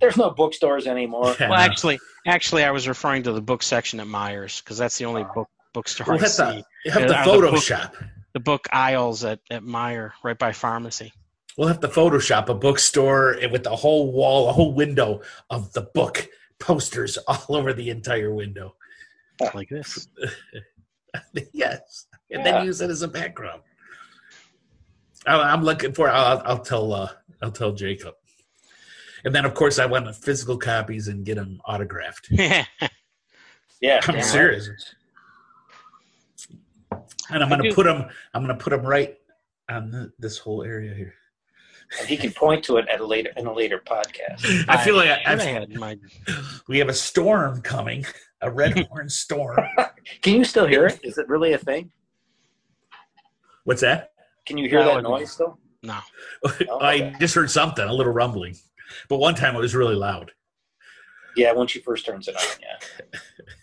There's no bookstores anymore. Yeah, well, no. actually, actually, I was referring to the book section at Meijers because that's the only book bookstore we'll I have see. to you have Yeah, to the book- Photoshop. The book aisles at at Meijer, right by pharmacy. We'll have to Photoshop a bookstore with a whole wall, a whole window of the book posters <laughs> all over the entire window. like this. <laughs> <laughs> yes, and Yeah. then use it as a background. I- I'm looking for. I'll, I'll tell. Uh, I'll tell Jacob. And then, of course, I want the physical copies and get them autographed. <laughs> Yeah. I'm damn serious. And I'm going to put them. I'm going to put them right on the, this whole area here. And he can point to it at a later in a later podcast. I feel like I, should have I've, had my <laughs> we have a storm coming, a red <laughs> horn storm. <laughs> Can you still hear it? Is it really a thing? What's that? Can you hear That that noise still? no. <laughs> I just heard something, a little rumbling. But one time it was really loud. Yeah, when she first turns it on.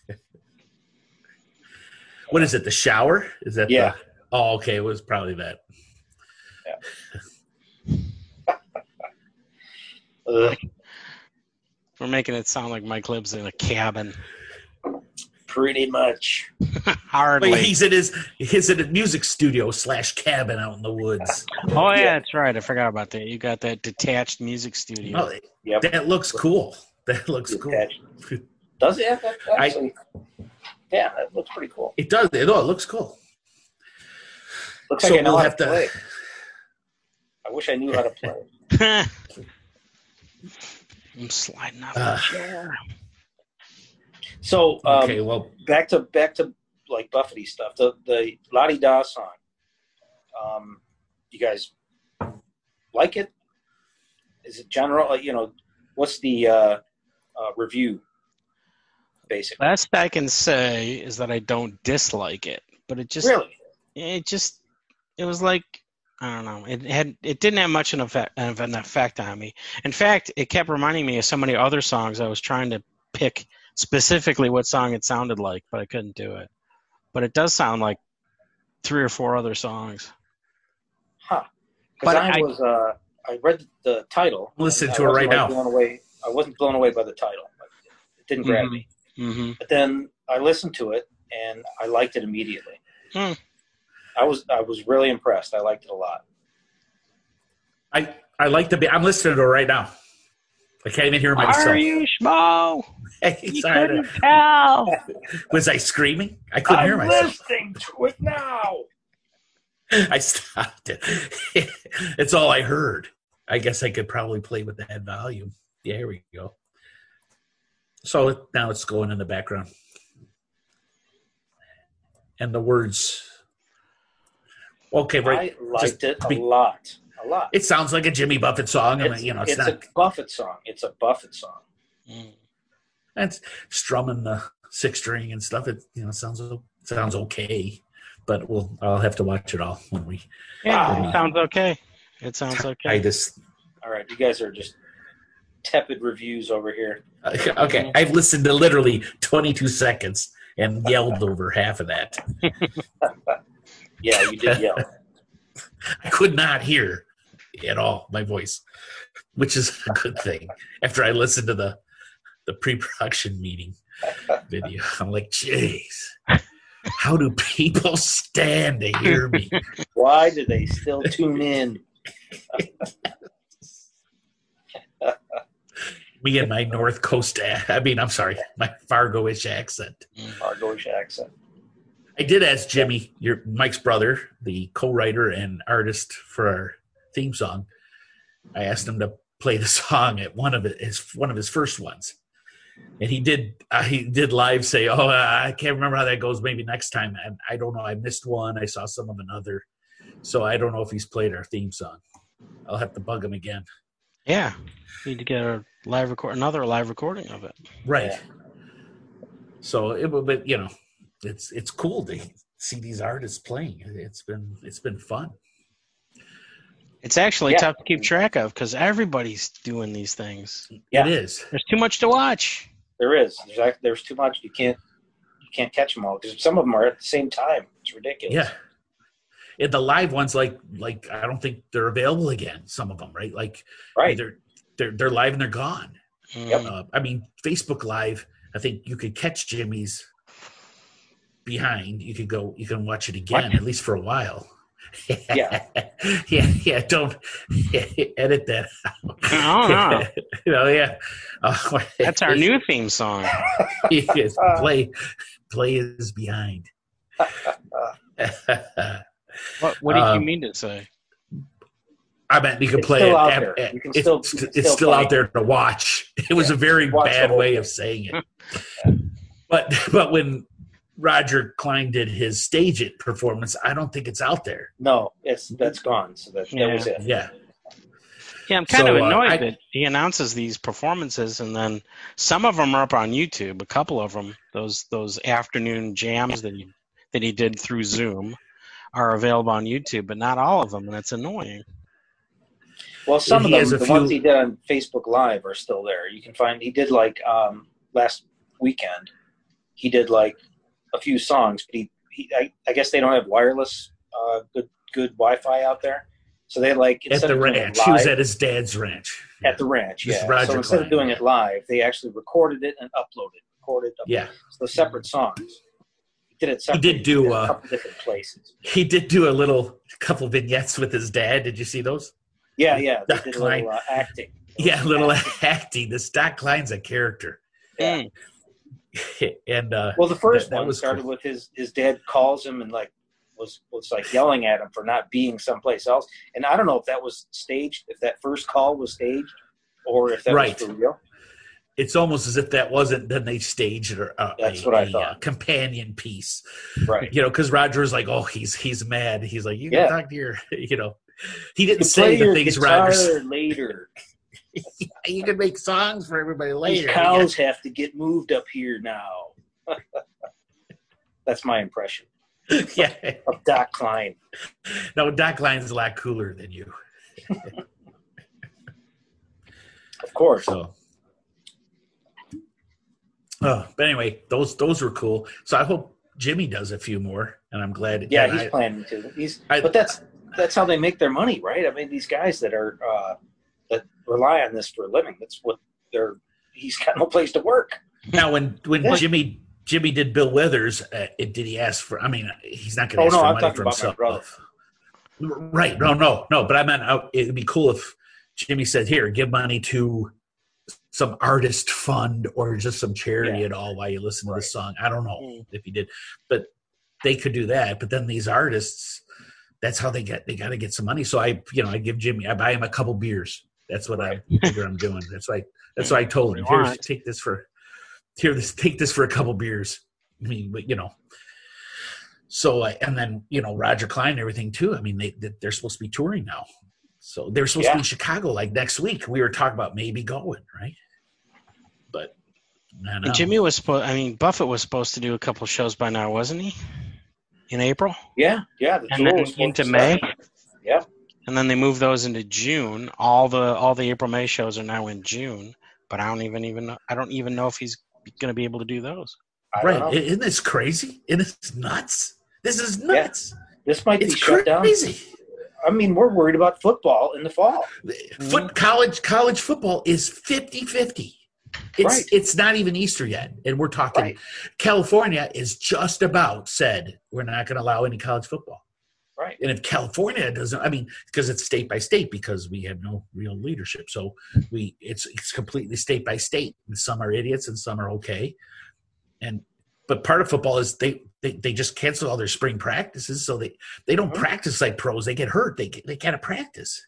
Yeah. What is it? The shower? Is that? Yeah. The, oh, okay. It was probably that. Ugh, We're making it sound like Mike lives in a cabin. Pretty much. <laughs> Hardly. Wait, he's in his he's in a music studio slash cabin out in the woods. <laughs> oh yeah, that's right. I forgot about that. You got that detached music studio. Oh, Yep. that looks cool. That looks cool. <laughs> Does it? That, I- yeah, that looks pretty cool. It does. It, oh, it looks cool. Looks So like I know we'll how have to to- play. I wish I knew how to play. I'm sliding off Uh, the chair. So um, Okay. Well, back to back to like Buffety stuff. The the Lah De Dah song. Um, you guys like it? Is it general? uh, You know, what's the uh, uh, review? Basically, Best I can say is that I don't dislike it, but it just really. it just it was like I don't know. It had it didn't have much an effect, of an effect on me. In fact, it kept reminding me of so many other songs. I was trying to pick specifically what song it sounded like, but I couldn't do it. But it does sound like three or four other songs. Huh. Because But I, I- was, uh, I read the title. Listen to I it right like, now. Blown away. I wasn't blown away by the title. It didn't grab Mhm. me. hmm But then I listened to it and I liked it immediately. Hmm. I was I was really impressed. I liked it a lot. I I like to be. I'm listening to it right now. I can't even hear myself. Are you schmo? <laughs> Hey, You sorry, couldn't tell. <laughs> was I screaming? I couldn't hear myself. I'm listening to it now. <laughs> I stopped it. it's all I heard. I guess I could probably play with that volume. Yeah, here we go. So it- now it's going in the background. And the words. Okay, right. I liked it a be- lot. A lot. It sounds like a Jimmy Buffett song. I mean, you know, it's, it's not. a Buffett song. It's a Buffett song. Mm. It's strumming the six string and stuff. It you know sounds sounds okay, but we'll I'll have to watch it all when we. Yeah, Wow. it sounds okay. It sounds okay. I okay. just All right, you guys are just tepid reviews over here. okay. I've listened to literally 22 seconds and yelled over half of that. <laughs> Yeah, you did yell. <laughs> I could not hear at all my voice, which is a good thing. After I listened to the the pre-production meeting video, I'm like, jeez, how do people stand to hear me? <laughs> Why do they still tune in? Me and my North Coast, I mean, I'm sorry, my Fargo-ish accent. Fargo-ish accent. I did ask Jimmy, your Mike's brother, the co-writer and artist for our theme song. I asked him to play the song at one of it, his one of his first ones, and he did. Uh, he did live say, "Oh, I can't remember how that goes. Maybe next time." And I don't know. I missed one. I saw some of another, so I don't know if he's played our theme song. I'll have to bug him again. Yeah, need to get a live record, another live recording of it. Right. Yeah. So it will, but you know, it's it's cool to see these artists playing. It's been it's been fun. It's actually Yeah. tough to keep track of because everybody's doing these things. Yeah. It is. There's too much to watch. There is. There's, there's too much. You can't. You can't catch them all because some of them are at the same time. It's ridiculous. Yeah. And the live ones, like like I don't think they're available again. Some of them, right? Like Right. they're they're they're live and they're gone. Mm. Uh, I mean, Facebook Live. I think you could catch Jimmy's behind. You could go. You can watch it again What? at least for a while. Yeah. <laughs> yeah, yeah. Don't <laughs> edit that. Out. Oh, no. <laughs> you know, yeah. Uh, That's our new theme song. yes, play, play is behind. What, what did you Um, mean to say? I meant you could It's play still it. out at- there. at- can it's still- you st- it's still still out there to watch. It was Yeah, a very bad way of saying it. but but when Roger Clyne did his StageIt performance, I don't think it's out there. No, it's that's gone. So that, that was it. Yeah. Yeah, I'm kind so, of uh, annoyed I- that he announces these performances and then some of them are up on YouTube. A couple of them, those those afternoon jams that he that he did through Zoom, are available on YouTube, but not all of them, and it's annoying. Well, some He of has them, a the ones he did on Facebook Live, are still there. You can find. He did like um, last weekend. He did like a few songs, but he, he I, I guess they don't have wireless, uh, good good Wi-Fi out there. So they like At the of doing it ranch. He was at his dad's ranch. at the ranch. Yeah. Roger so instead Clyne. of doing it live, they actually recorded it and uploaded. Recorded. Uploaded. Yeah. So separate songs. He did it. He did do, in uh, a couple different places. He did do a little couple vignettes with his dad. Did you see those? Yeah, yeah. They Doc did a Clyne. little uh, acting. Yeah, a little acting. <laughs> The Stock Clyne's a character. Yeah. <laughs> And uh Well, the first That- that one was started cool. with his his dad calls him and like was was like yelling at him for not being someplace else. And I don't know if that was staged, if that first call was staged, or if that Right. was for real. it's almost as if that wasn't then they staged it uh, That's what I a, thought. uh, companion piece Right. you know because roger was like oh he's he's mad he's like you can Yeah. talk to your you know he didn't can say the things roger later. <laughs> <laughs> you can make songs for everybody These later cows have to get moved up here now. <laughs> That's my impression. <laughs> yeah. of Doc Clyne. No, Doc Line's a lot cooler than you. Of course. So, oh, but anyway, those those were cool. So I hope Jimmy does a few more, and I'm glad. Yeah, he's I- planning to. He's, I- but that's that's how they make their money, right? I mean, these guys that are uh, that rely on this for a living. That's what they're. He's got no place to work. now when when Yeah. Jimmy Jimmy did Bill Withers, uh, it, did he ask for? I mean, he's not going Oh, to ask no, for I'm money for himself. Right? No, no, no. But I meant it'd be cool if Jimmy said, "Here, give money to." Some artist fund or just some charity Yeah. at all while you listen to Right. the song. I don't know Mm. if he did, but they could do that. But then these artists, that's how they get they got to get some money. So I, you know, I give Jimmy, I buy him a couple beers. That's what I figure I'm doing. That's why that's why I told him, What do you here's take this for here this take this for a couple beers. I mean, but you know. So uh, and then you know Roger Clyne and everything too. I mean they they- they're supposed to be touring now, so they're supposed to be in Chicago like next week. We were talking about maybe going right, but And Jimmy was supposed. I mean, Buffett was supposed to do a couple shows by now, wasn't he? In April Yeah, yeah. The and then was into May. start. Yeah. And then they moved those into June. All the all the April May shows are now in June. But I don't even even know, I don't even know if he's going to be able to do those. I don't right? know. Isn't this crazy? Isn't this nuts? This is nuts. This might It's be shut down. crazy. I mean, we're worried about football in the fall. Foot mm-hmm. college college football is 50-50. It's Right. it's not even Easter yet, and we're talking. Right. California is just about said we're not going to allow any college football. Right. And if California doesn't, I mean, because it's state by state, because we have no real leadership, so we it's it's completely state by state. And some are idiots, and some are okay. And but part of football is they they, they just cancel all their spring practices, so they they don't Mhm. practice like pros. They get hurt. They get, they gotta practice.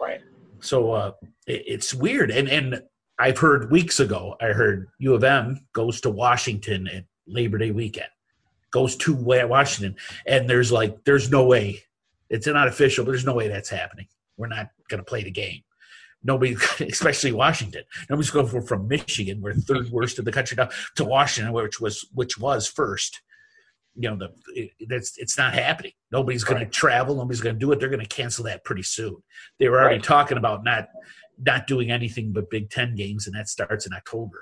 Right. So uh, it, it's weird, and and I've heard weeks ago. I heard U of M goes to Washington at Labor Day weekend, goes to Washington, and there's like there's no way it's not official, but there's no way that's happening. We're not going to play the game. Nobody, <laughs> especially Washington, nobody's going from, from Michigan, we're third worst in the country now, to Washington, which was which was first. You know, the it, it's it's not happening. Nobody's going Right. to travel. Nobody's going to do it. They're going to cancel that pretty soon. They were already Right. talking about not not doing anything but Big Ten games, and that starts in October.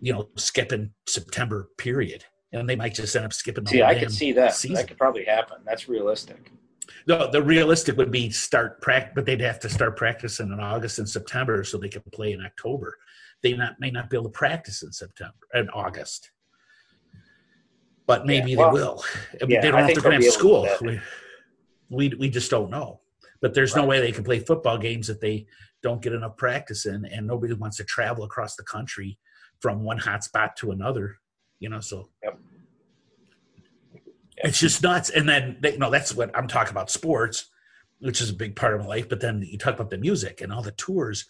You know, skipping September period, and they might just end up skipping. The See, I could see that. season. That could probably happen. That's realistic. The, the realistic would be start practice, but they'd have to start practicing in August and September so they can play in October. They not may not be able to practice in September and August, but maybe Yeah, well, they will. Yeah, they don't know if think they're going to they'll have be able to school. We, we we just don't know. But there's no way they can play football games if they don't get enough practice in, and nobody wants to travel across the country from one hot spot to another. You know, so Yep. it's just nuts. And then they, you know that's what I'm talking about sports, which is a big part of my life. But then you talk about the music and all the tours,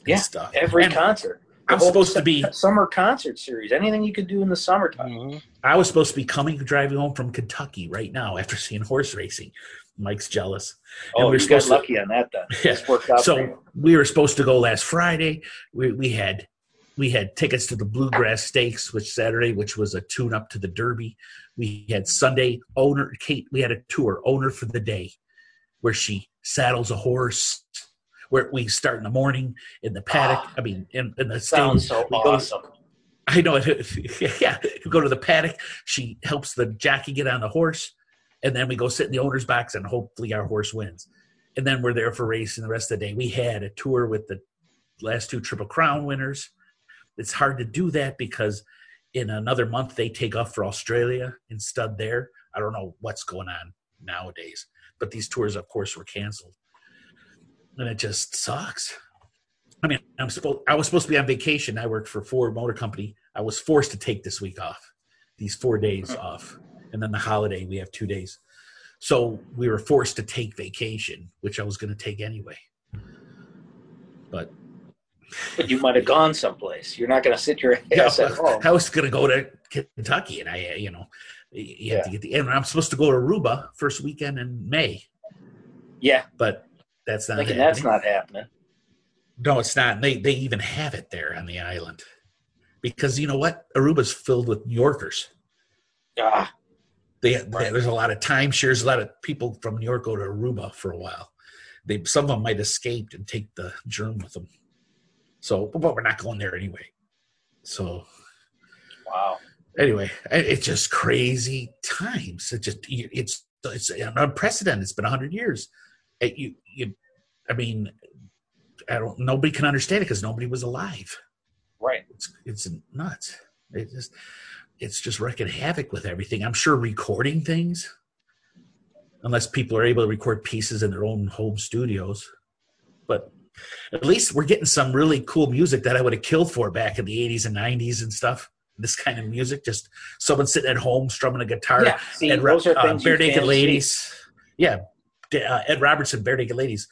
and Yeah, stuff. Every And concert. I'm supposed to be. <laughs> summer concert series. Anything you could do in the summertime. Mhm. I was supposed to be coming driving home from Kentucky right now after seeing horse racing. Mike's jealous. And Oh, we're you got supposed to- lucky on that then. <laughs> Yeah. Worked out so we were supposed to go last Friday. We, we had we had tickets to the Bluegrass Stakes, which Saturday, which was a tune up to the Derby. We had Sunday owner Kate. We had a tour owner for the day, where she saddles a horse. Where we start in the morning in the paddock. Ah, I mean, in, in the stable. Sounds so We go- awesome. I know it. <laughs> Yeah, we go to the paddock. She helps the jockey get on the horse, and then we go sit in the owner's box, and hopefully our horse wins. And then we're there for racing the rest of the day. We had a tour with the last two Triple Crown winners. It's hard to do that because in another month they take off for Australia and stud there. I don't know what's going on nowadays, but these tours, of course, were canceled, and it just sucks. I mean, I'm supposed I was supposed to be on vacation. I worked for Ford Motor Company. I was forced to take this week off, these four days hmm. off, and then the holiday we have two days. So we were forced to take vacation, which I was going to take anyway. But you might have gone someplace. You're not going to sit your yeah, ass at <laughs> home. I was going to go to Kentucky, and I, uh, you know, you have to get the. And I'm supposed to go to Aruba first weekend in May, Yeah, but that's not. thinking happening. that's not happening. No, it's not. They they even have it there on the island, because you know what? Aruba's filled with New Yorkers. Ah, They, they- there's a lot of timeshares. A lot of people from New York go to Aruba for a while. They some of them might escape and take the germ with them. So, but we're not going there anyway. So Wow. anyway, it's just crazy times. It just it's it's unprecedented. It's been hundred years. It- you you, I mean, I don't. Nobody can understand it because nobody was alive. Right. It's it's nuts. It just it's just wrecking havoc with everything. I'm sure recording things, unless people are able to record pieces in their own home studios, but at least we're getting some really cool music that I would have killed for back in the 80s and 90s and stuff. This kind of music, just someone sitting at home strumming a guitar. Yeah. See, Ed, those are uh, things Barenaked Ladies. Yeah, D- uh, Ed Robertson, Barenaked Ladies.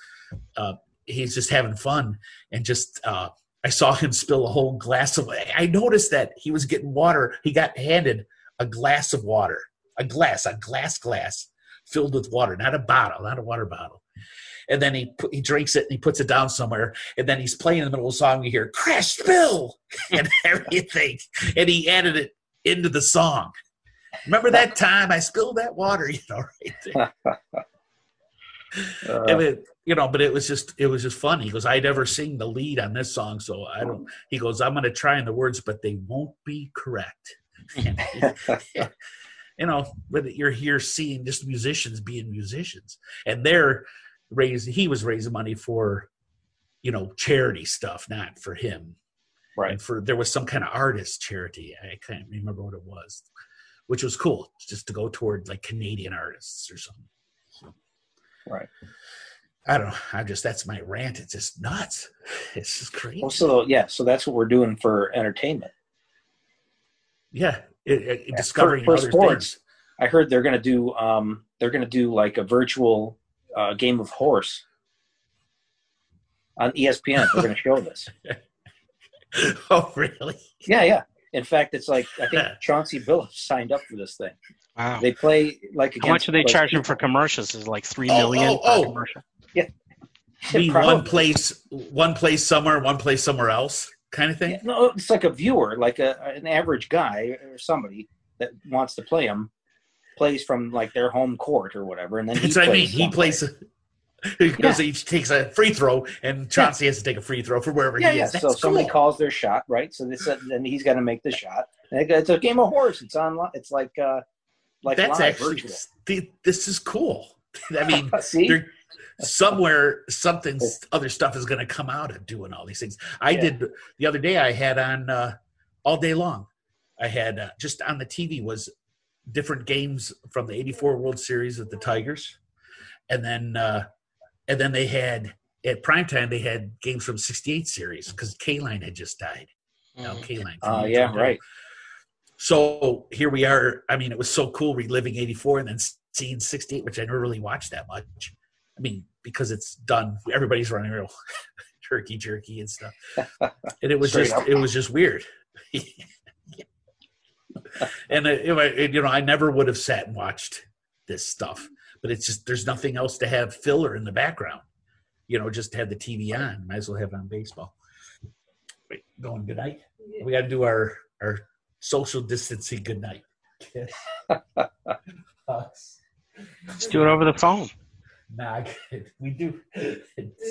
Uh, he's just having fun and just. Uh, I saw him spill a whole glass of. I noticed that he was getting water. He got handed a glass of water, a glass, a glass glass filled with water, not a bottle, not a water bottle. And then he he drinks it and he puts it down somewhere. And then he's playing in the middle of the song. We hear crash spill <laughs> and <laughs> everything, and he added it into the song. Remember that time I spilled that water? <laughs> You know, right there. Uh, I mean, you know, but it was just it was just fun. He goes, I never sing the lead on this song, so I don't. He goes, I'm going to try in the words, but they won't be correct. you know, but you're here seeing just musicians being musicians, and they're raising. He was raising money for, you know, charity stuff, not for him. Right. And for there was some kind of artist charity. I can't remember what it was, which was cool, just to go toward like Canadian artists or something. Right. I don't know. I just that's my rant. It's just nuts. <laughs> It's just crazy. Well, so yeah, so that's what we're doing for entertainment. yeah, it, it, Yeah, discovering for- for other sports. things. I heard they're going to do um, they're going to do like a virtual uh, game of horse on ESPN. They're going to show this. <laughs> Oh, really? Yeah, yeah. In fact, it's like I think <laughs> Chauncey Billups signed up for this thing. Wow. They play like How much against are they those charging for commercials? Is it like three Oh, million oh, per oh. commercial? Be <laughs> Probably. one place, one place somewhere, one place somewhere else, kind of thing. Yeah, no, it's like a viewer, like a an average guy or somebody that wants to play him, plays from like their home court or whatever, and then he That's what I mean. plays He plays. <laughs> He goes. He takes a free throw, and Chauncey has to take a free throw for wherever Yeah, he yeah. is. That's So somebody calls their shot, right? So they said, then he's got to make the shot. It's a game of horse. It's on. It's like uh, like That's actually. virtual. This is cool. <laughs> I mean, <laughs> See, somewhere something other stuff is going to come out of doing all these things. I Yeah. did the other day. I had on uh, all day long. I had uh, just on the TV was different games from the '84 World Series of the Tigers, and then uh, and then they had at primetime they had games from '68 series because Kaline had just died. Now Mhm. Kaline. uh, yeah, right. So here we are. I mean, it was so cool reliving '84 and then seeing '68, which I never really watched that much. I mean, because it's done. Everybody's running real <laughs> turkey jerky and stuff, and it was Straight just up. it was just weird. <laughs> <laughs> and it, it- it- you know, I never would have sat and watched this stuff, but it's just there's nothing else to have filler in the background. You know, just have the TV on. Might as well have it on baseball. Wait, going good night. We got to do our our social distancing good night. Let's do it over the phone. Nah, <laughs> we do. <laughs>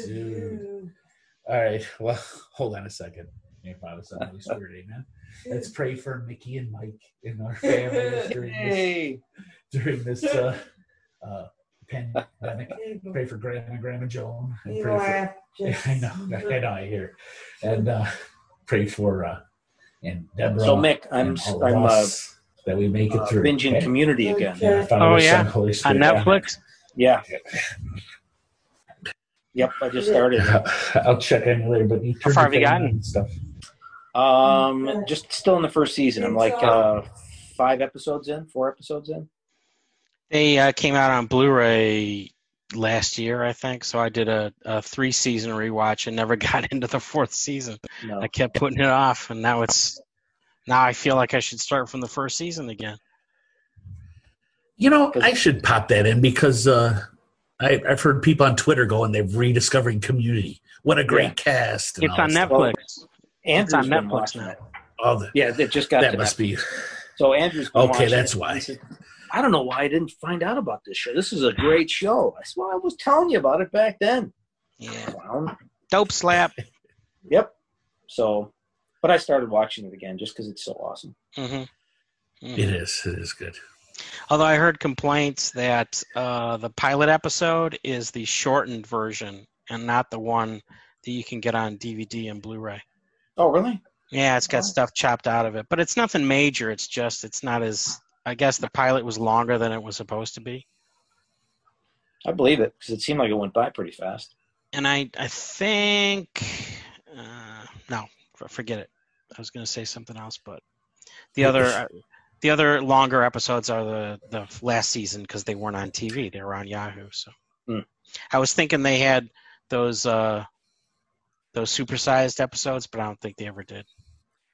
Dude. All right. Well, hold on a second. May Father, Son, Holy Spirit, Amen. <laughs> Let's pray for Mickey and Mike and our families during this during this uh, <laughs> uh, pandemic. Pray for Grandma and Grandma Joan. And You pray for, <laughs> just- I know, I know, I hear. And uh, pray for uh, and Deborah. so Mick, I'm and all of I'm uh, that we make it uh, through. binging okay? Community again. Okay. Father, Oh, Son, yeah? Holy On Netflix? Yeah. Yep, I just started. I'll check in later, but you How far have you gotten? and Stuff. Um, just still in the first season. I'm like uh, five episodes in, four episodes in. They uh, came out on Blu-ray last year, I think. So I did a, a three-season rewatch and never <laughs> got into the fourth season. No, I kept putting it off, and now it's now I feel like I should start from the first season again. You know, I should pop that in because uh, I, I've heard people on Twitter going they're rediscovering Community. What a great Yeah. cast! and It's on Netflix. stuff. Netflix. Andrew's on been Netflix now. Oh, the, Yeah, it just got that to must that. be So Andrew's been Okay, that's it. why. He said, I don't know why I didn't find out about this show. This is a great show. I said, well, I was telling you about it back then. Yeah. Clown. Dope slap. <laughs> Yep. So, but I started watching it again just because it's so awesome. hmm It is. It is good. Although I heard complaints that uh, the pilot episode is the shortened version and not the one that you can get on DVD and Blu-ray. Oh, really? Yeah, it's got Oh. stuff chopped out of it, but it's nothing major. It's just it's not as I guess the pilot was longer than it was supposed to be, I believe it because it seemed like it went by pretty fast. and I I think uh, no, forget it. I was going to say something else, but the other uh, <laughs> the other longer episodes are the the last season because they weren't on TV; they were on Yahoo. So Hmm. I was thinking they had those uh, those supersized episodes, but I don't think they ever did.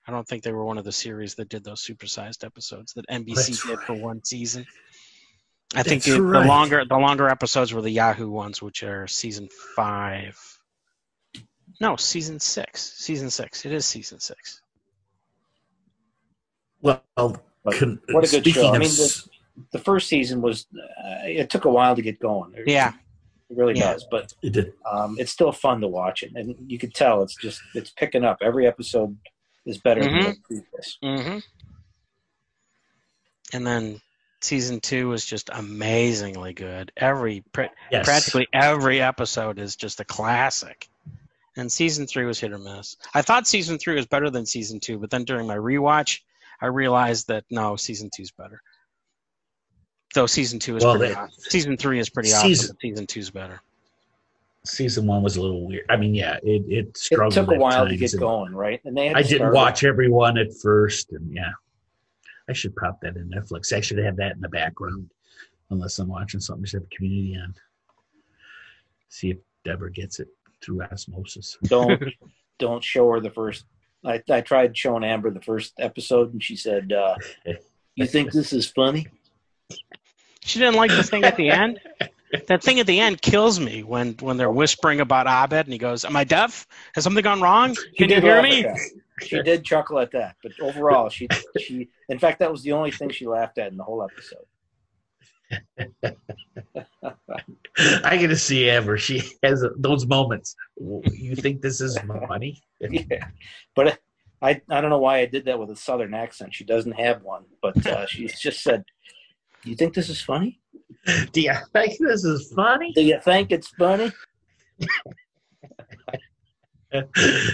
I don't think they were one of the series that did those supersized episodes that NBC That's did for one season. I think the, right. the longer the longer episodes were the Yahoo ones, which are season five. No, season six. Season six. It is season six. Well, con- what a good speaking show. I mean, s- The first season was. Uh, it took a while to get going. It, Yeah. It really Yeah. does. But it did. um, it's still fun to watch it, and you can tell it's just it's picking up. Every episode is better Mhm. than the previous. Mm-hmm. And then season two was just amazingly good. Every pra- Yes. practically every episode is just a classic. And season three was hit or miss. I thought season three was better than season two, but then during my rewatch, I realized that no, season two's better. Though season two is Well, pretty they- awesome. Season three is pretty Season- awesome, but season two's better. Season one was a little weird. I mean, yeah, it it It struggled. took a while to get going, right? And they had I didn't watch every one at first, and yeah, I should pop that in Netflix. I should have that in the background, unless I'm watching something. Just have Community on. See if Deborah gets it through osmosis. don't <laughs> don't show her the first. I, I tried showing Amber the first episode, and she said, uh, "You think this is funny?" She didn't like the thing at the end. That thing at the end kills me when when they're whispering about Abed and he goes, "Am I deaf? Has something gone wrong? She Can you did hear me?" She did chuckle at that, but overall, she she. In fact, that was the only thing she laughed at in the whole episode. <laughs> I get to see ever. She has those moments. You think this is funny? <laughs> yeah, but I I don't know why I did that with a southern accent. She doesn't have one, but uh, she just said, "You think this is funny? Do you think this is funny? Do you think it's funny?" <laughs>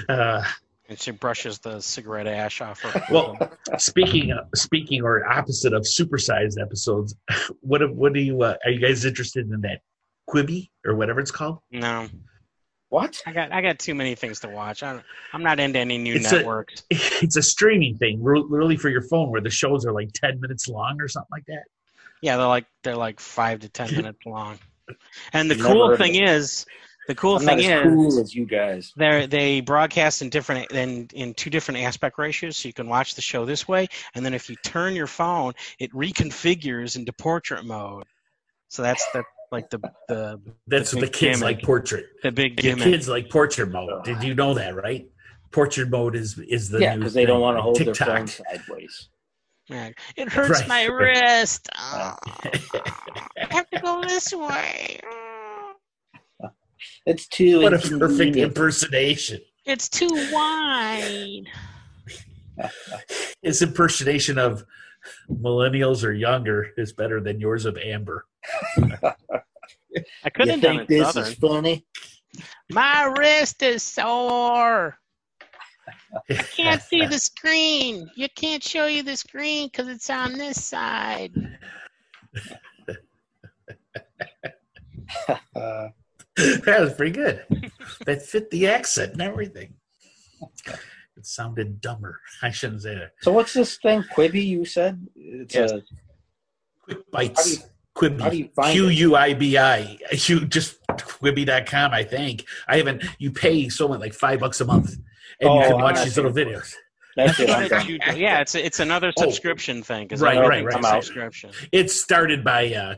Uh, And she brushes the cigarette ash off her. well, speaking of, speaking or opposite of supersized episodes, <laughs> what what do you uh, are you guys interested in that Quibi or whatever it's called? no, What? I got I got too many things to watch. I don't, I'm not into any new It's a- networks. <laughs> It's a streaming thing, really for your phone, where the shows are like ten minutes long or something like that. Yeah, they're like they're like five to ten minutes long. And the cool thing is, the cool I'm not thing as is, cool as you guys. they they broadcast in different in in two different aspect ratios so you can watch the show this way and then if you turn your phone it reconfigures into portrait mode so that's the like the the That's The what the kids gimmick. like portrait. the big The kids like portrait mode. Did you know that, right? Portrait mode is is the yeah, because they don't want to hold TikTok. their phone sideways. Yeah. it hurts Right. my <laughs> wrist Oh, <laughs> i have to go this way It's too What a perfect impersonation! it's too wide His impersonation of millennials or younger is better than yours of Amber. i couldn't have done think it this southern is funny? my wrist is sore I can't see the screen. You can't show you the screen because it's on this side. Uh, <laughs> that was pretty good. That fit the accent and everything. It sounded dumber. I shouldn't say that. so what's this thing? Quibi? You said it's Yes. a. Quick How do you, bites. how do you Quibi. find Q it? U I B I. You just Quibi.com, I think. I haven't, you pay so much, like five bucks a month, and you Oh, can watch these little videos. That's it. I'm What done. did you do? yeah, it's it's another Oh. subscription thing. 'cause Right, right, right. Subscription. It's started by uh,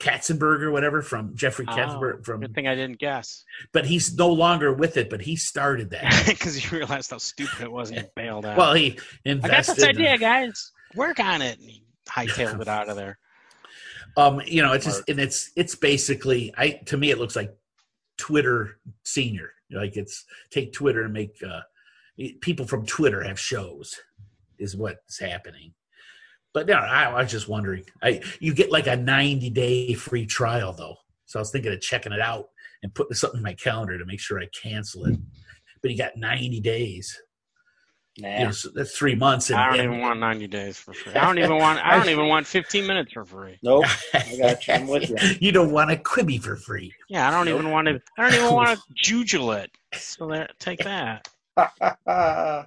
Katzenberg or whatever from Jeffrey Oh, Katzenberg from, Good thing I didn't guess but he's no longer with it. But he started that. <laughs> because you realized how stupid it was and bailed out. well, he invested. I got this idea, guys. Work on it. And he hightailed it out of there. <laughs> Um, you know, it's just and it's it's basically I to me it looks like Twitter senior. Like it's take Twitter and make uh people from Twitter have shows is what's happening. But no, I, I was just wondering. I you get like a 90 day free trial though. So I was thinking of checking it out and putting something in my calendar to make sure I cancel it. But you got 90 days. Nah. You know, so that's three months. And, I don't and- even want 90 days for free. I don't even want. I don't even want 15 minutes for free. Nope. <laughs> I got you. I'm with you. you don't want a Quibi for free. Yeah, I don't even want to. I don't even want to jujule. So there, take that. <laughs>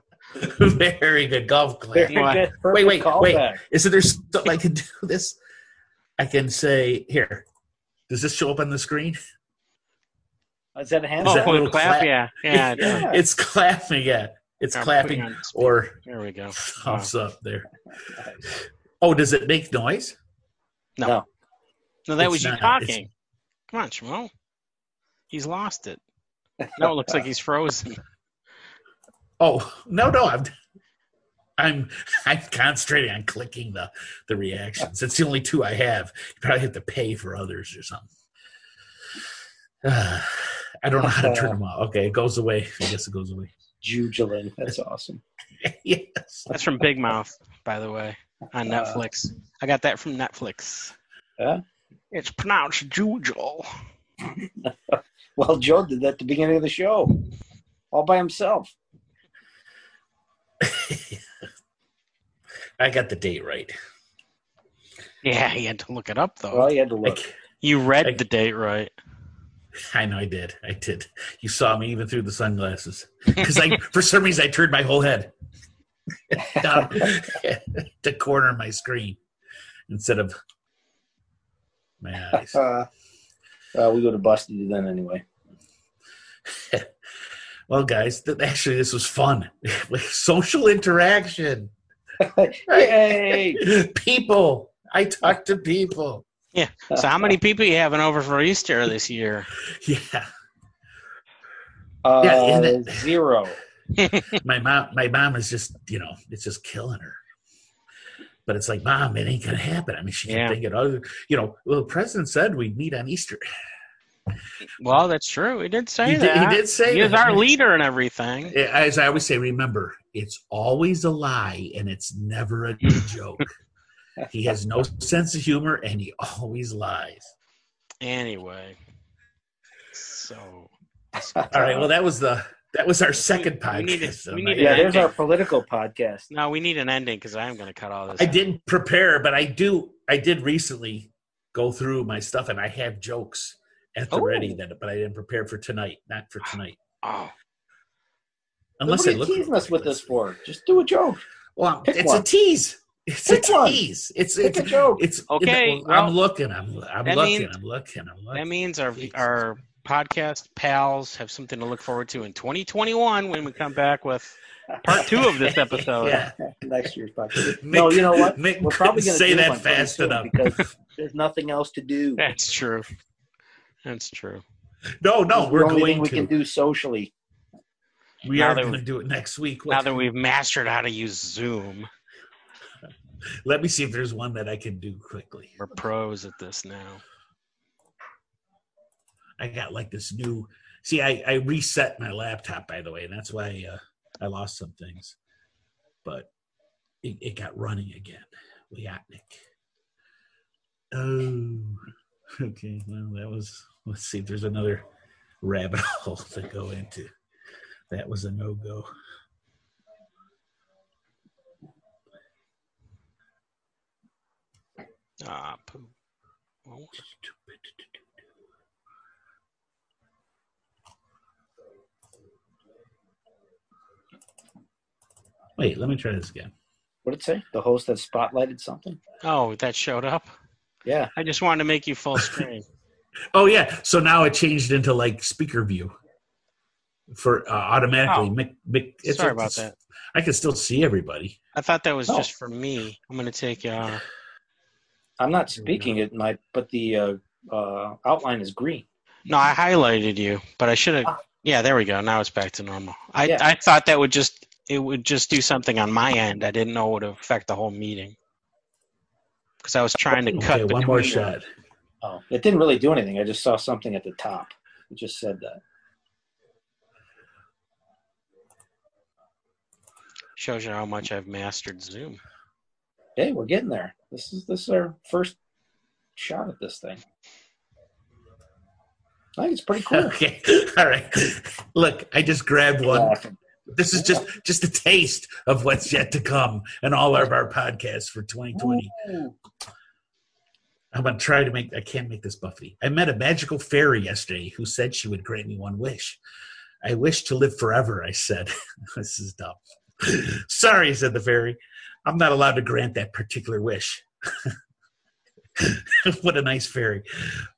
Very good golf clap. Good. Wait, wait, Perfect wait. callback. Is there something <laughs> I can do this? I can say here. Does this show up on the screen? Oh, is that a hand? Oh, that for little clap, clap? yeah, yeah. Yeah. It's clapping. Yeah, it's I'm clapping putting or There we go. thumbs up there. Oh, does it make noise? No, No. no, that It's was you talking. Come on, Shmo. He's lost it. No, it looks like he's frozen. Oh no, no. I'm I'm I'm concentrating on clicking the the reactions. It's the only two I have. You probably have to pay for others or something. Uh, <sighs> I don't know how to turn <laughs> them off. Okay, it goes away. I guess it goes away. Jujuling. That's awesome. <laughs> yes. That's from Big Mouth, by the way, on Uh, Netflix. I got that from Netflix. Yeah? It's pronounced Jujul. <laughs> Well, Joe did that at the beginning of the show, all by himself. <laughs> I got the date right. Yeah, he had to look it up though. Well, you had to look. Like, you read I- the date right. <laughs> I know I did. I did. You saw me even through the sunglasses because I, for some reason, I turned my whole head <laughs> down the corner of my screen instead of my eyes. Uh, uh, we would have busted you then anyway. Well, guys, th- actually, this was fun. <laughs> Social interaction. <laughs> Yay! <laughs> People. I talk to people. Yeah. So how many people you having over for Easter this year? Yeah. Uh, Yeah, it- zero. my mom my mom is just you know it's just killing her but it's like mom it ain't gonna happen i mean she Yeah. think thinking other. you know well the president said we'd meet on easter Well, that's true. He did say he, did, that. he did say He is that. our leader and everything. as i always say remember it's always a lie and it's never a good <laughs> joke he has no sense of humor and he always lies Anyway, so <laughs> all right well that was the that was our second we need to- podcast we need Yeah, to- there's our political podcast. no, we need an ending because I am going to cut all this. I out. didn't prepare, but I do. I did recently go through my stuff, and I have jokes at the Oh. ready. That, but I didn't prepare for tonight. Not for ah, tonight, Oh, unless what I are you look. teasing us with this for? Just do a joke. Well, Pick it's a tease. It's Pick a one. tease. It's Pick it's a joke. it's Okay, I'm looking. I'm I'm looking. means- I'm looking. I'm looking. that means our Jesus. our podcast pals have something to look forward to in 2021 when we come back with part two of this <laughs> episode. yeah. <laughs> Next year's podcast. Mick- no, you know what? Mick We're probably going to say that fast enough. because <laughs> there's nothing else to do. That's true. That's true. No, no, we're only thing going we to. can do socially. We Now are going to do it next week. Now that we've mastered how to use Zoom, <laughs> Let me see if there's one that I can do quickly. we're pros at this now. I got like this new. See, I, I reset my laptop by the way, and that's why uh, I lost some things. But it, it got running again. Liatnik. Oh, <laughs> okay. Well, that was. Let's see if there's another rabbit <laughs> hole to go into. That was a no go. Ah, poo. Oh, Wait, let me try this again. What did it say? The host has spotlighted something? Oh, that showed up. Yeah. I just wanted to make you full screen. <laughs> Oh yeah, so now it changed into like speaker view for uh, automatically. Oh. Mick, Mick, it's, Sorry about it's- that. I can still see everybody. I thought that was Oh. just for me. I'm gonna take uh I'm not speaking it, my but the uh, uh, outline is green. no, I highlighted you, but I should have Ah. yeah, there we go. Now it's back to normal. I Yeah. I thought that would just it would just do something on my end. I didn't know it would affect the whole meeting. because I was trying to cut. Okay, one more shot. them. Shot. Oh, it didn't really do anything. I just saw something at the top. It just said that. Shows you how much I've mastered Zoom. Hey, we're getting there. This is this is our first shot at this thing. I think it's pretty cool. <laughs> Okay, <laughs> all right. Look, I just grabbed one. Laughing. This is just just a taste of what's yet to come in all of our podcasts for 2020. Ooh. I'm gonna try to make. I can't make this Buffy. I met a magical fairy yesterday who said she would grant me one wish. I wish to live forever. I said, <laughs> "This is dumb." <laughs> Sorry, said the fairy. I'm not allowed to grant that particular wish. <laughs> what a nice fairy.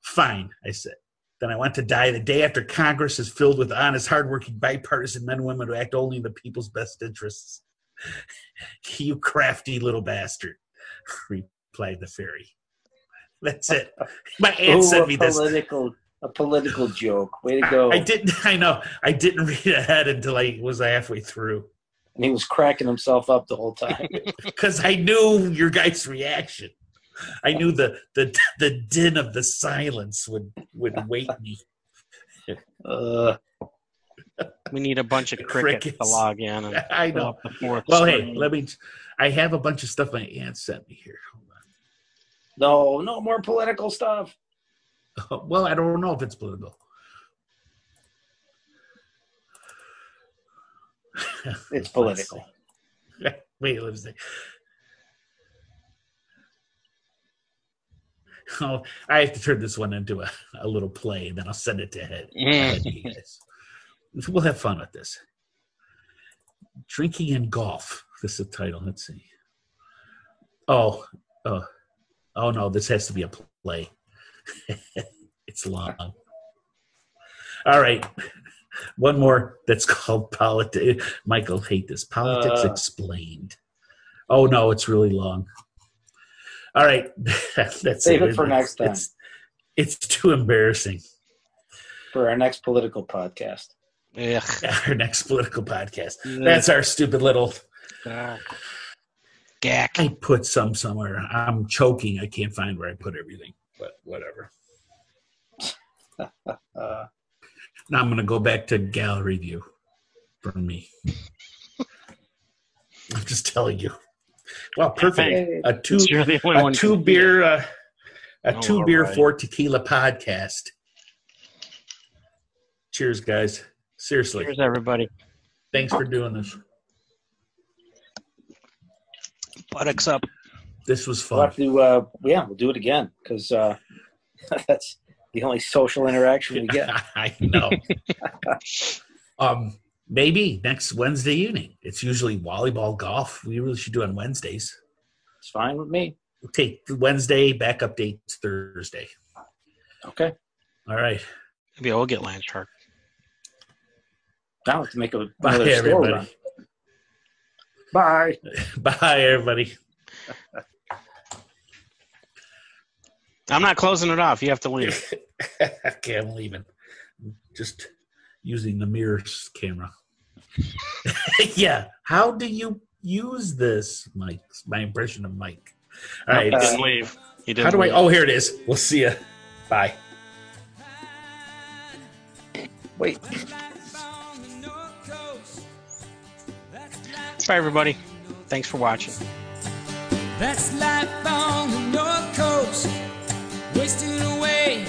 Fine, I said. Then I want to die the day after Congress is filled with honest, hardworking, bipartisan men and women who act only in the people's best interests. you crafty little bastard, replied the fairy. <laughs> That's it. My <laughs> aunt Ooh, sent a me this. political a political joke. Way to go! I didn't. I know. I didn't read ahead until I was halfway through And he was cracking himself up the whole time. <laughs> because I knew your guys' reaction. I knew the the the din of the silence would would wait me. Uh, We need a bunch of crickets, to Crickets. log in and I know. up the fourth. Well, hey, let me. I have a bunch of stuff my aunt sent me here. No, no more political stuff. Uh, well, I don't know if it's political. It's <laughs> political. <laughs> Wait, let me see. <laughs> Oh, I have to turn this one into a, a little play, and then I'll send it to head. ahead to you guys. We'll have fun with this. Drinking and golf. This is the title. Let's see. Oh, oh, oh no! This has to be a play. <laughs> it's long. All right, one more. That's called politics. Michael hate this. Politics Uh. explained. Oh no, it's really long. All right, <laughs> that's Save it for next time. It's, it's too embarrassing. For our next political podcast. Ugh. <laughs> Our next political podcast. That's our stupid little. Ah. Gack. I put some somewhere. I'm choking. I can't find where I put everything, but whatever. Uh, <laughs> Now I'm going to go back to gallery view for me. I'm just telling you. Well, perfect. Hey. A two You're the only a one two beer uh, a Oh, two beer alright. four tequila podcast. Cheers, guys. Seriously, Cheers, everybody. thanks for doing this. Buttocks up. This was fun. we'll have to, uh, yeah, we'll do it again because uh, <laughs> that's the only social interaction we get. <laughs> I know. <laughs> um, maybe next Wednesday evening. It's usually volleyball, golf. We really should do it on Wednesdays. It's fine with me. We'll take Wednesday back updates Thursday. Okay. All right. Maybe I'll get land shark. Now let's make a, Bye, another store everybody. run. Bye. <laughs> Bye, everybody. I'm not closing it off. You have to leave. <laughs> okay, I'm leaving. Just using the mirrors camera. <laughs> yeah. How do you use this, Mike? My impression of Mike. All right. You Uh, didn't leave. You didn't How do I? Oh, here it is. We'll see you. Bye. Wait. Bye, everybody. Thanks for watching. Life on the North Coast, wasting away.